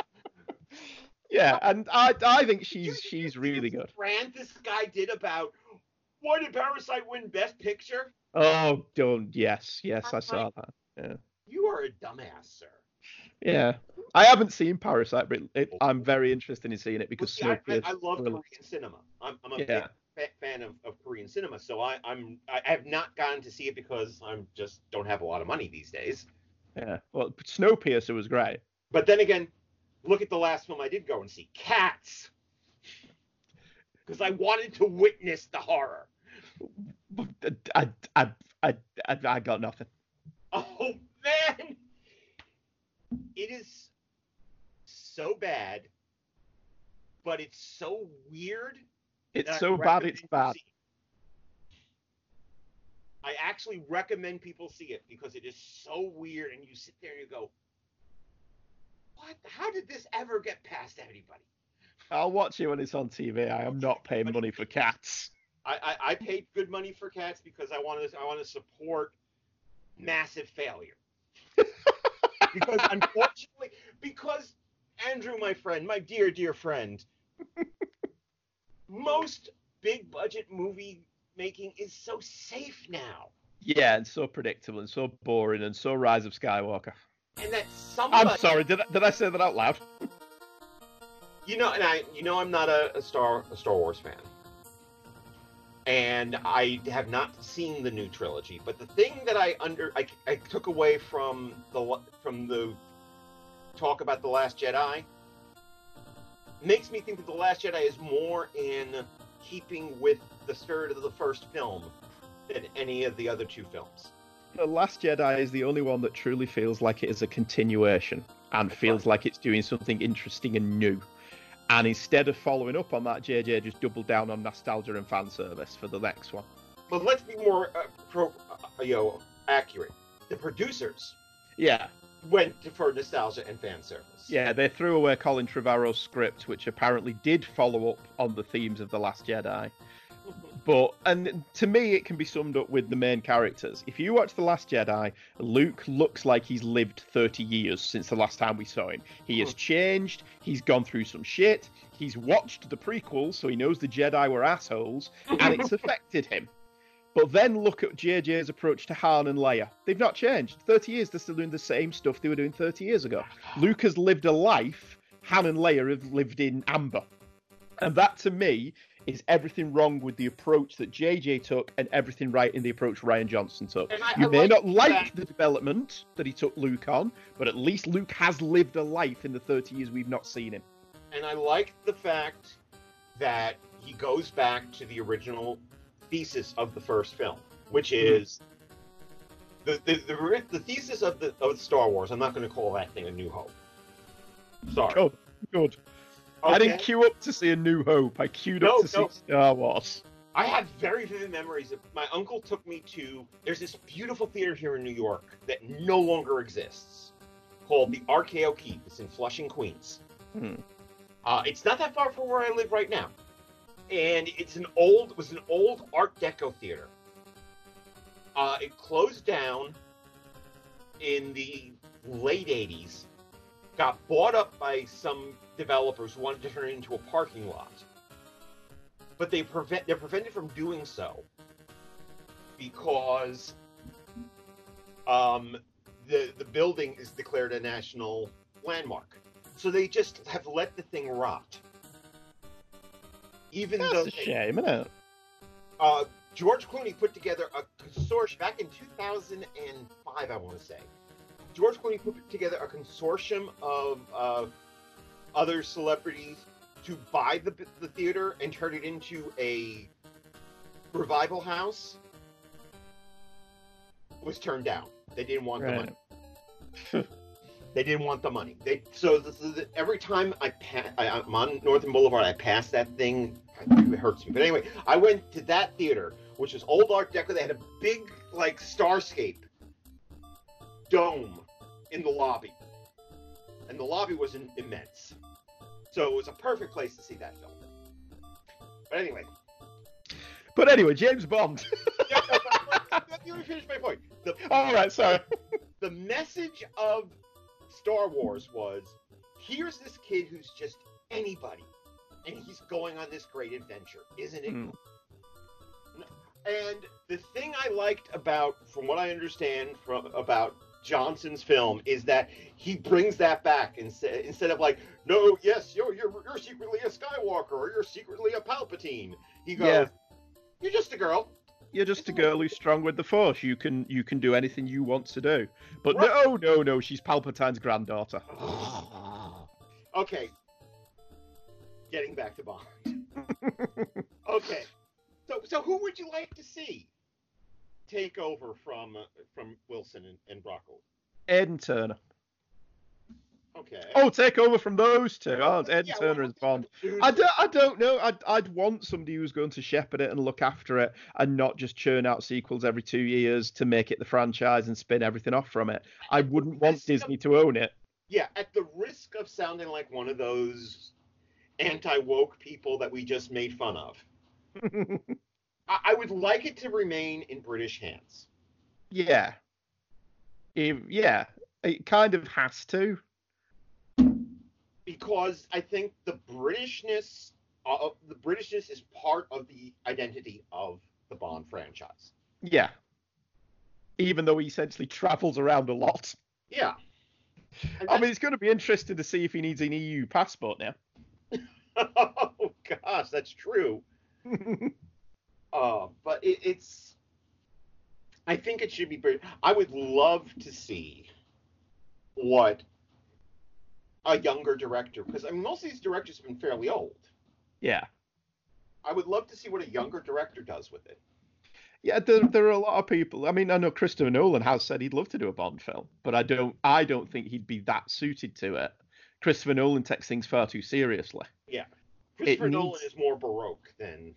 yeah, and I I think she's you- did you she's really good. Rant this guy did about why did Parasite win Best Picture? Oh, don't yes, yes, I saw that. You are a dumbass, sir. Yeah, I haven't seen Parasite, but it, I'm very interested in seeing it because Well, see, I, I. I love Korean cinema. I'm, I'm a Yeah. big fa- fan of, of Korean cinema, so I, I'm I have not gotten to see it because I'm just don't have a lot of money these days. Yeah, well, Snowpiercer was great. But then again, look at the last film I did go and see, Cats, because I wanted to witness the horror. Uh, I I I I, I got nothing. Oh man, it is so bad, but it's so weird. It's so bad, it's bad. I actually recommend people see it because it is so weird, and you sit there and you go, "What? How did this ever get past anybody?" I'll watch it when it's on TV. I am not paying money for cats. I, I, I paid good money for Cats because I want to I want to support massive failure. because unfortunately, because Andrew, my friend, my dear dear friend, most big budget movie making is so safe now, Yeah, and so predictable and so boring and so Rise of Skywalker. and that somebody. I'm sorry, did I, did I say that out loud? You know, and I, you know, I'm not a, a Star a Star Wars fan, and I have not seen the new trilogy. But the thing that I under I, I took away from the from the talk about the Last Jedi makes me think that the Last Jedi is more in keeping with the spirit of the first film than any of the other two films. The Last Jedi is the only one that truly feels like it is a continuation and feels like it's doing something interesting and new. And instead of following up on that, JJ just doubled down on nostalgia and fan service for the next one. But let's be more uh, pro, uh, you know, accurate. The producers Yeah, went for nostalgia and fan service. yeah, they threw away Colin Trevorrow's script, which apparently did follow up on the themes of The Last Jedi. But and to me, it can be summed up with the main characters. If you watch The Last Jedi, Luke looks like he's lived 30 years since the last time we saw him. He has hmm. changed. He's gone through some shit. He's watched the prequels, so he knows the Jedi were assholes, and it's affected him. But then look at JJ's approach to Han and Leia. They've not changed. 30 years, they're still doing the same stuff they were doing 30 years ago. Luke has lived a life. Han and Leia have lived in amber. And that to me is everything wrong with the approach that JJ took and everything right in the approach Rian Johnson took. I- you I may like not like that- the development that he took Luke on, but at least Luke has lived a life in the 30 years we've not seen him. and I like the fact that he goes back to the original thesis of the first film, which is the the, the, the thesis of the of Star Wars. I'm not going to call that thing a New Hope. Sorry. Oh, good. I didn't queue up to see A New Hope. I queued No, up to no. see Star Wars. I have very vivid memories of my uncle took me to. There's this beautiful theater here in New York that no longer exists, called the RKO Keith's. It's in Flushing, Queens. Hmm. Uh, it's not that far from where I live right now, and it's an old. It was an old Art Deco theater. Uh, it closed down in the late '80s. Got bought up by some developers who wanted to turn it into a parking lot but they prevent they're prevented from doing so because um, the the building is declared a national landmark. So they just have let the thing rot. Even though That's a they- shame, isn't it? uh, George Clooney put together a consortium back in 2005, I want to say. George Clooney put together a consortium of uh, other celebrities to buy the, the theater and turn it into a revival house. It was turned down. They didn't want the money. They didn't want the money. They so this is, every time I pass, I, I'm on Northern Boulevard, I pass that thing. It hurts me. But anyway, I went to that theater, which is old Art Deco. They had a big like Starscape dome in the lobby, and the lobby was in, immense. So it was a perfect place to see that film. But anyway, But anyway, James Bond. yeah, no, but- but let me finish my point. The, All right, sorry. the message of Star Wars was here's this kid who's just anybody, and he's going on this great adventure. Isn't it hmm. cool? And the thing I liked about, from what I understand from about Johnson's film, is that he brings that back instead instead of like, no, yes, you're you're, you're secretly a Skywalker or you're secretly a Palpatine. He goes, Yeah. you're just a girl. You're just a girl who's strong with the Force. You can you can do anything you want to do. But Right. no, no, no. She's Palpatine's granddaughter. okay. Getting back to Bond. okay. So so who would you like to see take over from uh, from Wilson and, and Ed Aidan Turner. Okay. Oh, take over from those two. Oh, Aidan Yeah, Turner well, is Bond. I don't, I don't know. I'd, I'd want somebody who's going to shepherd it and look after it and not just churn out sequels every two years to make it the franchise and spin everything off from it. I wouldn't want risk of- Disney to own it. Yeah, at the risk of sounding like one of those anti woke people that we just made fun of, I, I would like it to remain in British hands. yeah. If, yeah. It kind of has to. because I think the Britishness of the Britishness is part of the identity of the Bond franchise. Yeah. Even though he essentially travels around a lot. Yeah. I mean, it's going to be interesting to see if he needs an EU passport now. oh gosh, that's true. Uh, but it, it's. I think it should be. I would love to see what a younger director, because I mean, most of these directors have been fairly old. yeah. I would love to see what a younger director does with it. Yeah, there, there are a lot of people. I mean, I know Christopher Nolan has said he'd love to do a Bond film, but I don't. I don't think he'd be that suited to it. Christopher Nolan takes things far too seriously. Christopher Nolan is more baroque than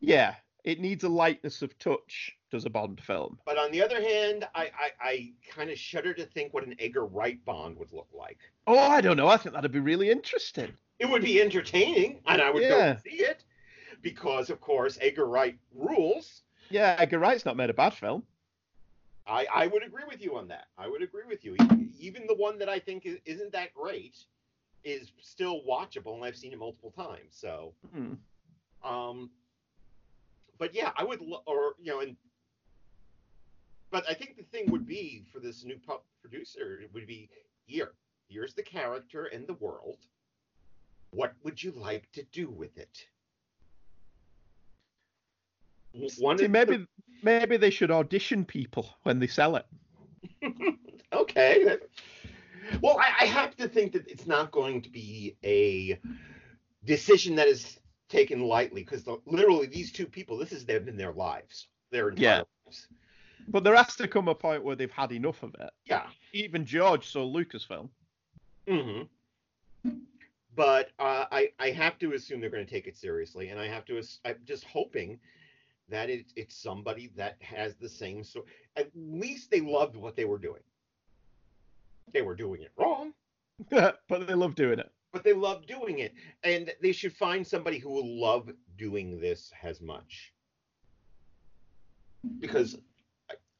Yeah, it needs a lightness of touch. Does a Bond film? But on the other hand, I, I, I kind of shudder to think what an Edgar Wright Bond would look like. Oh, I don't know. I think that'd be really interesting. It would be entertaining, and I would Yeah. go and see it because, of course, Edgar Wright rules. Yeah, Edgar Wright's not made a bad film. I, I would agree with you on that. I would agree with you. Even the one that I think is, isn't that great is still watchable, and I've seen it multiple times. So, Hmm. um, but yeah, I would, lo- or you know, and but I think the thing would be for this new pu- producer it would be here. Here's the character and the world. What would you like to do with it? One See, maybe the- maybe they should audition people when they sell it. okay. That- Well, I, I have to think that it's not going to be a decision that is taken lightly because literally these two people, this has been their lives, their entire Yeah. lives. But there has to come a point where they've had enough of it. Yeah. Even George saw Lucasfilm. Mm-hmm. But uh, I I have to assume they're going to take it seriously, and I have to I'm just hoping that it, it's somebody that has the same sort. At least they loved what they were doing. They were doing it wrong, but they love doing it. but they love doing it, and they should find somebody who will love doing this as much. Because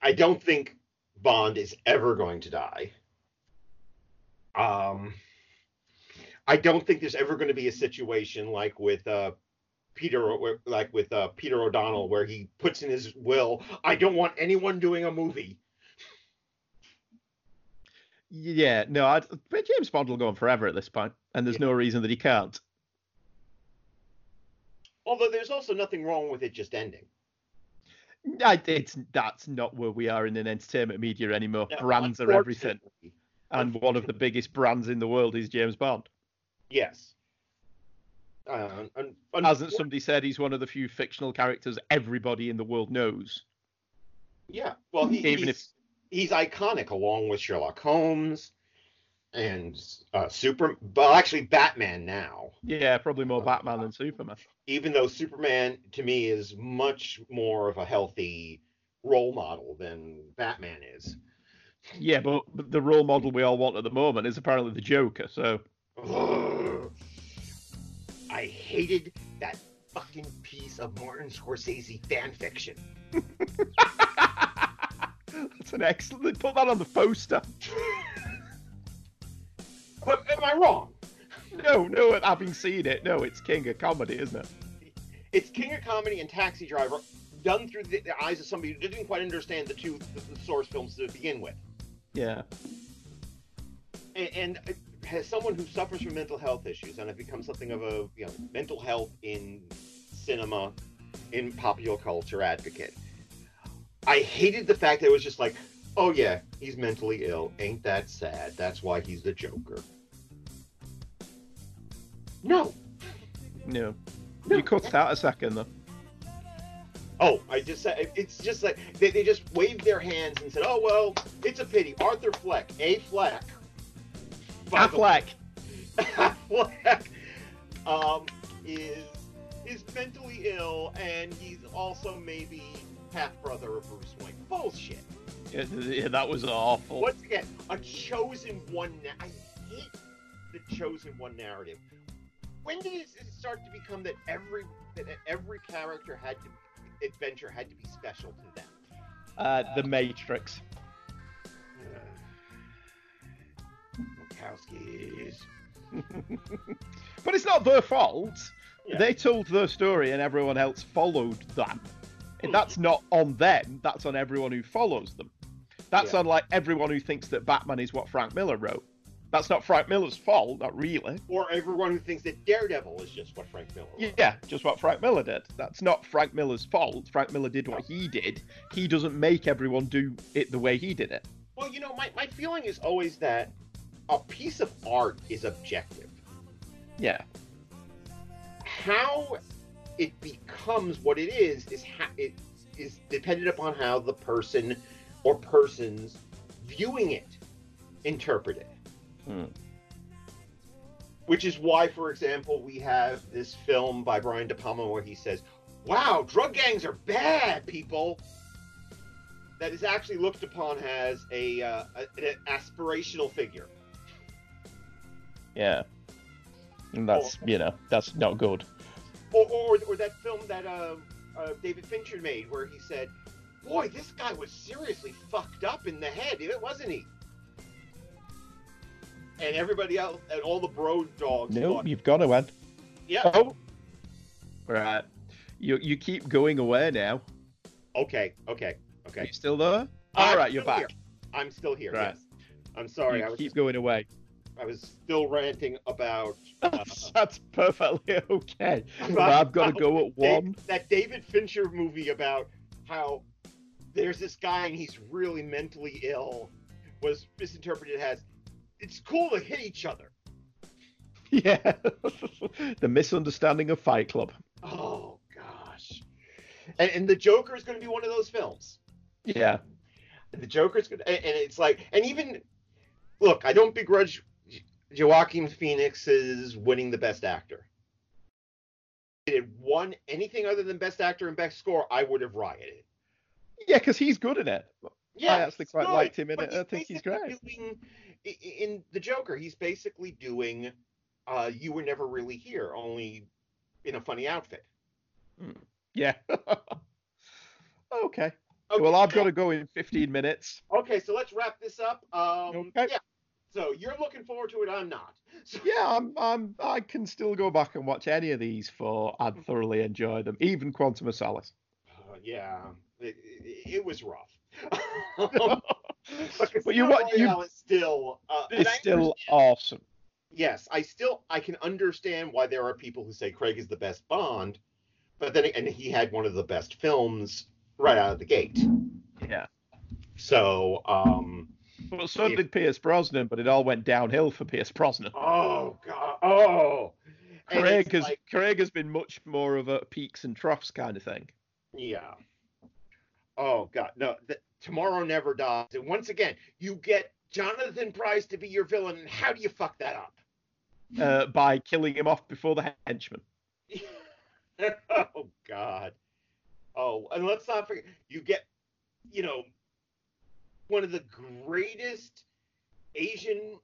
I, don't think Bond is ever going to die. Um, I don't think there's ever going to be a situation like with uh, Peter, like with uh, Peter O'Donnell, where he puts in his will, "I don't want anyone doing a movie." Yeah, no, I'd, but James Bond will go on forever at this point, and there's Yeah. no reason that he can't. Although there's also nothing wrong with it just ending. I, it's that's not where we are in an entertainment media anymore. No, Brands are everything, and one of the biggest brands in the world is James Bond. Yes. Uh, un- Hasn't somebody said he's one of the few fictional characters everybody in the world knows? Yeah. Well, he, Even he's, he's iconic along with Sherlock Holmes and uh, Super. Well, actually, Batman now. Yeah, probably more Batman than Superman. Even though Superman to me is much more of a healthy role model than Batman is. Yeah, but but the role model we all want at the moment is apparently the Joker. So Ugh. I hated that fucking piece of Martin Scorsese fan fiction. that's an excellent. Put that on the poster. But am I wrong? No, no, having seen it, no, it's king of comedy, isn't it? It's King of Comedy and Taxi Driver done through the, the eyes of somebody who didn't quite understand the two the, the source films to begin with. Yeah. and, and uh, as someone who suffers from mental health issues and have become something of a you know mental health in cinema in popular culture advocate i hated the fact that it was just like oh yeah he's mentally ill ain't that sad that's why he's the joker no No. No. You cut out a second though. oh i just said it's just like they, they just waved their hands and said oh well it's a pity arthur fleck a fleck by the Affleck. Affleck um, is is mentally ill, and he's also maybe half brother of Bruce Wayne. Bullshit. Yeah, yeah, that was awful. Once again, a chosen one. Na- I hate the chosen one narrative. When did it start to become that every that every character had to adventure had to be special to them? Uh, the Matrix. Wachowskis. but it's not their fault. Yeah. They told their story and everyone else followed them. That's not on them, that's on everyone who follows them. That's Yeah. on like everyone who thinks that Batman is what Frank Miller wrote. That's not Frank Miller's fault, not really. Or everyone who thinks that Daredevil is just what Frank Miller wrote. Yeah, just what Frank Miller did. That's not Frank Miller's fault. Frank Miller did what he did. He doesn't make everyone do it the way he did it. Well, you know, my, my feeling is always that a piece of art is objective. Yeah. How it becomes what it is is ha- it is dependent upon how the person or persons viewing it interpret it. Hmm. Which is why, for example, we have this film by Brian De Palma where he says, "Wow, drug gangs are bad, people." That is actually looked upon as a, uh, a an aspirational figure. Yeah. And that's, you know, that's not good. Or, or, or that film that uh, uh, David Fincher made, where he said, "Boy, this guy was seriously fucked up in the head, wasn't he?" And everybody else, and all the bro dogs. No, you've got to end. yeah, Oh. Right. You you keep going away now. okay, okay, Are okay. you still there? All right, you're back. here. I'm still here. Right. Yes. I'm sorry. you I was keep going away. I was still ranting about That's, uh, that's perfectly okay. But I've got to go at one. that David Fincher movie about how there's this guy and he's really mentally ill was misinterpreted as it's cool to hit each other. Yeah. the misunderstanding of Fight Club. Oh gosh. And, and the Joker is going to be one of those films. Yeah. The Joker's and, and it's like, and even look, I don't begrudge Joaquin Phoenix is winning the Best Actor. If it won anything other than Best Actor and Best Score, I would have rioted. Yeah, because he's good in it. Yeah, I actually quite good, liked him in it. I think he's great. Doing, in the Joker, he's basically doing uh, "You Were Never Really Here," only in a funny outfit. Yeah. okay. Okay, Well, I've got to go in 15 minutes. Okay, so let's wrap this up. Um, Okay. Yeah. So you're looking forward to it. I'm not. So, Yeah, I'm, I'm, I can still go back and watch any of these for I'd thoroughly enjoy them, even Quantum of Solace. uh, yeah, it, it, it was rough. Um, but you what you is still. Uh, it's still awesome. yes, I still I can understand why there are people who say Craig is the best Bond, but then and he had one of the best films right out of the gate. Yeah. So, um, Well, so Yeah. did Pierce Brosnan, but it all went downhill for Pierce Brosnan. oh god, oh. Craig has like- Craig has been much more of a peaks and troughs kind of thing. Yeah. Oh God, no. Th- Tomorrow Never Dies. And once again, you get Jonathan Pryce to be your villain. And how do you fuck that up? Uh, by killing him off before the henchman. oh God. Oh, and let's not forget you get, you know, one of the greatest Asian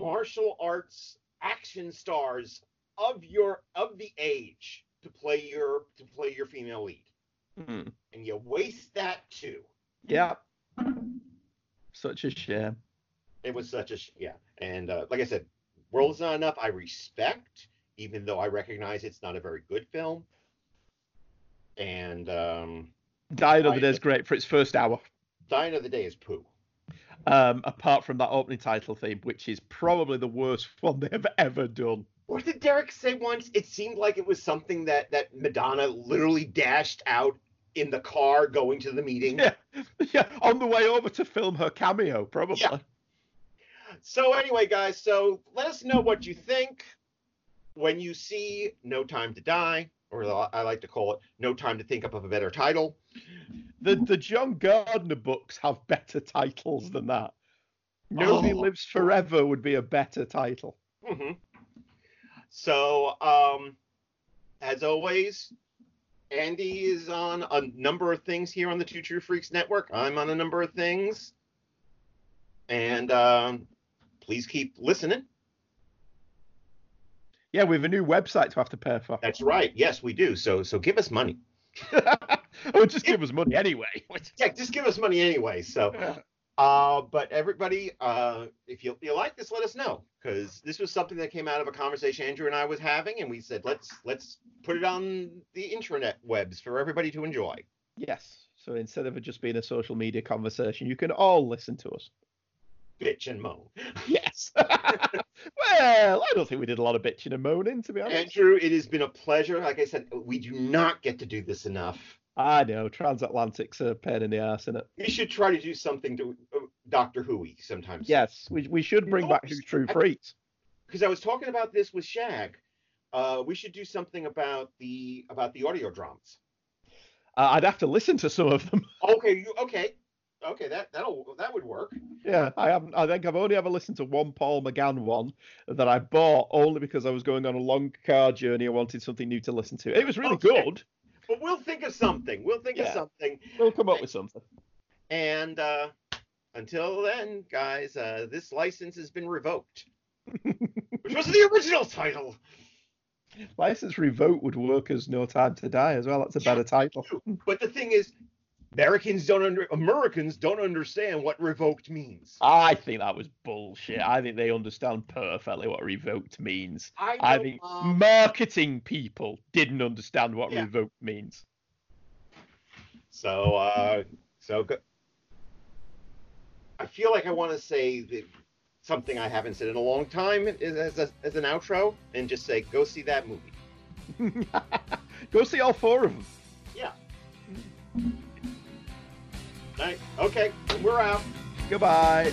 martial arts action stars of your of the age to play your to play your female lead. Mm. And you waste that too. Yeah. Such a shame. It was such a sh- yeah. And uh, like I said, World is not enough. I respect, even though I recognize it's not a very good film. And um, Die Another I- Day is great for its first hour. Dying of the Day is poo. Um, apart from that opening title theme, which is probably the worst one they have ever done. What did Derek say once? It seemed like it was something that that Madonna literally dashed out in the car going to the meeting. Yeah, yeah, on the way over to film her cameo, probably. Yeah. So anyway, guys, so let us know what you think when you see No Time to Die, or I like to call it No Time to Think Up of a Better Title. The the John Gardner books have better titles than that. Nobody Oh. Lives Forever would be a better title. hmm So, um, as always, Andy is on a number of things here on the Two True Freaks Network. I'm on a number of things. And um, please keep listening. Yeah, we have a new website to have to pay for. That's right. Yes, we do. So, so give us money. or just give us money anyway. Yeah, just give us money anyway. So, uh, but everybody, uh, if you, you like this, let us know because this was something that came out of a conversation Andrew and I was having, and we said let's let's put it on the intranet webs for everybody to enjoy. Yes. So instead of it just being a social media conversation, you can all listen to us. Bitch and moan. Yes. well, I don't think we did a lot of bitching and moaning, to be honest. Andrew, it has been a pleasure. Like I said, we do not get to do this enough. I know transatlantic's a pain in the ass, isn't it? We should try to do something to uh, Doctor Whoey sometimes. Yes, we, we should bring back Who's True Freaks. because I was talking about this with Shag. Uh, we should do something about the about the audio dramas. Uh, I'd have to listen to some of them. Okay, you okay? Okay, that that'll that would work. Yeah, I haven't. I think I've only ever listened to one Paul McGann one that I bought only because I was going on a long car journey. I wanted something new to listen to. It was really Okay. good. But we'll think of something. We'll think of something. We'll come up with something. And uh, until then, guys, uh, this license has been revoked, which was the original title. License Revoke would work as No Time to Die as well. That's a better title. But the thing is, Americans don't under Americans don't understand what revoked means. I think that was bullshit. I think they understand perfectly what revoked means. I, I think um, marketing people didn't understand what Yeah. revoked means. So, uh, so go- I feel like I want to say that something I haven't said in a long time as, a, as an outro, and just say, go see that movie. Go see all four of them. Yeah. Right. Okay, we're out. Goodbye.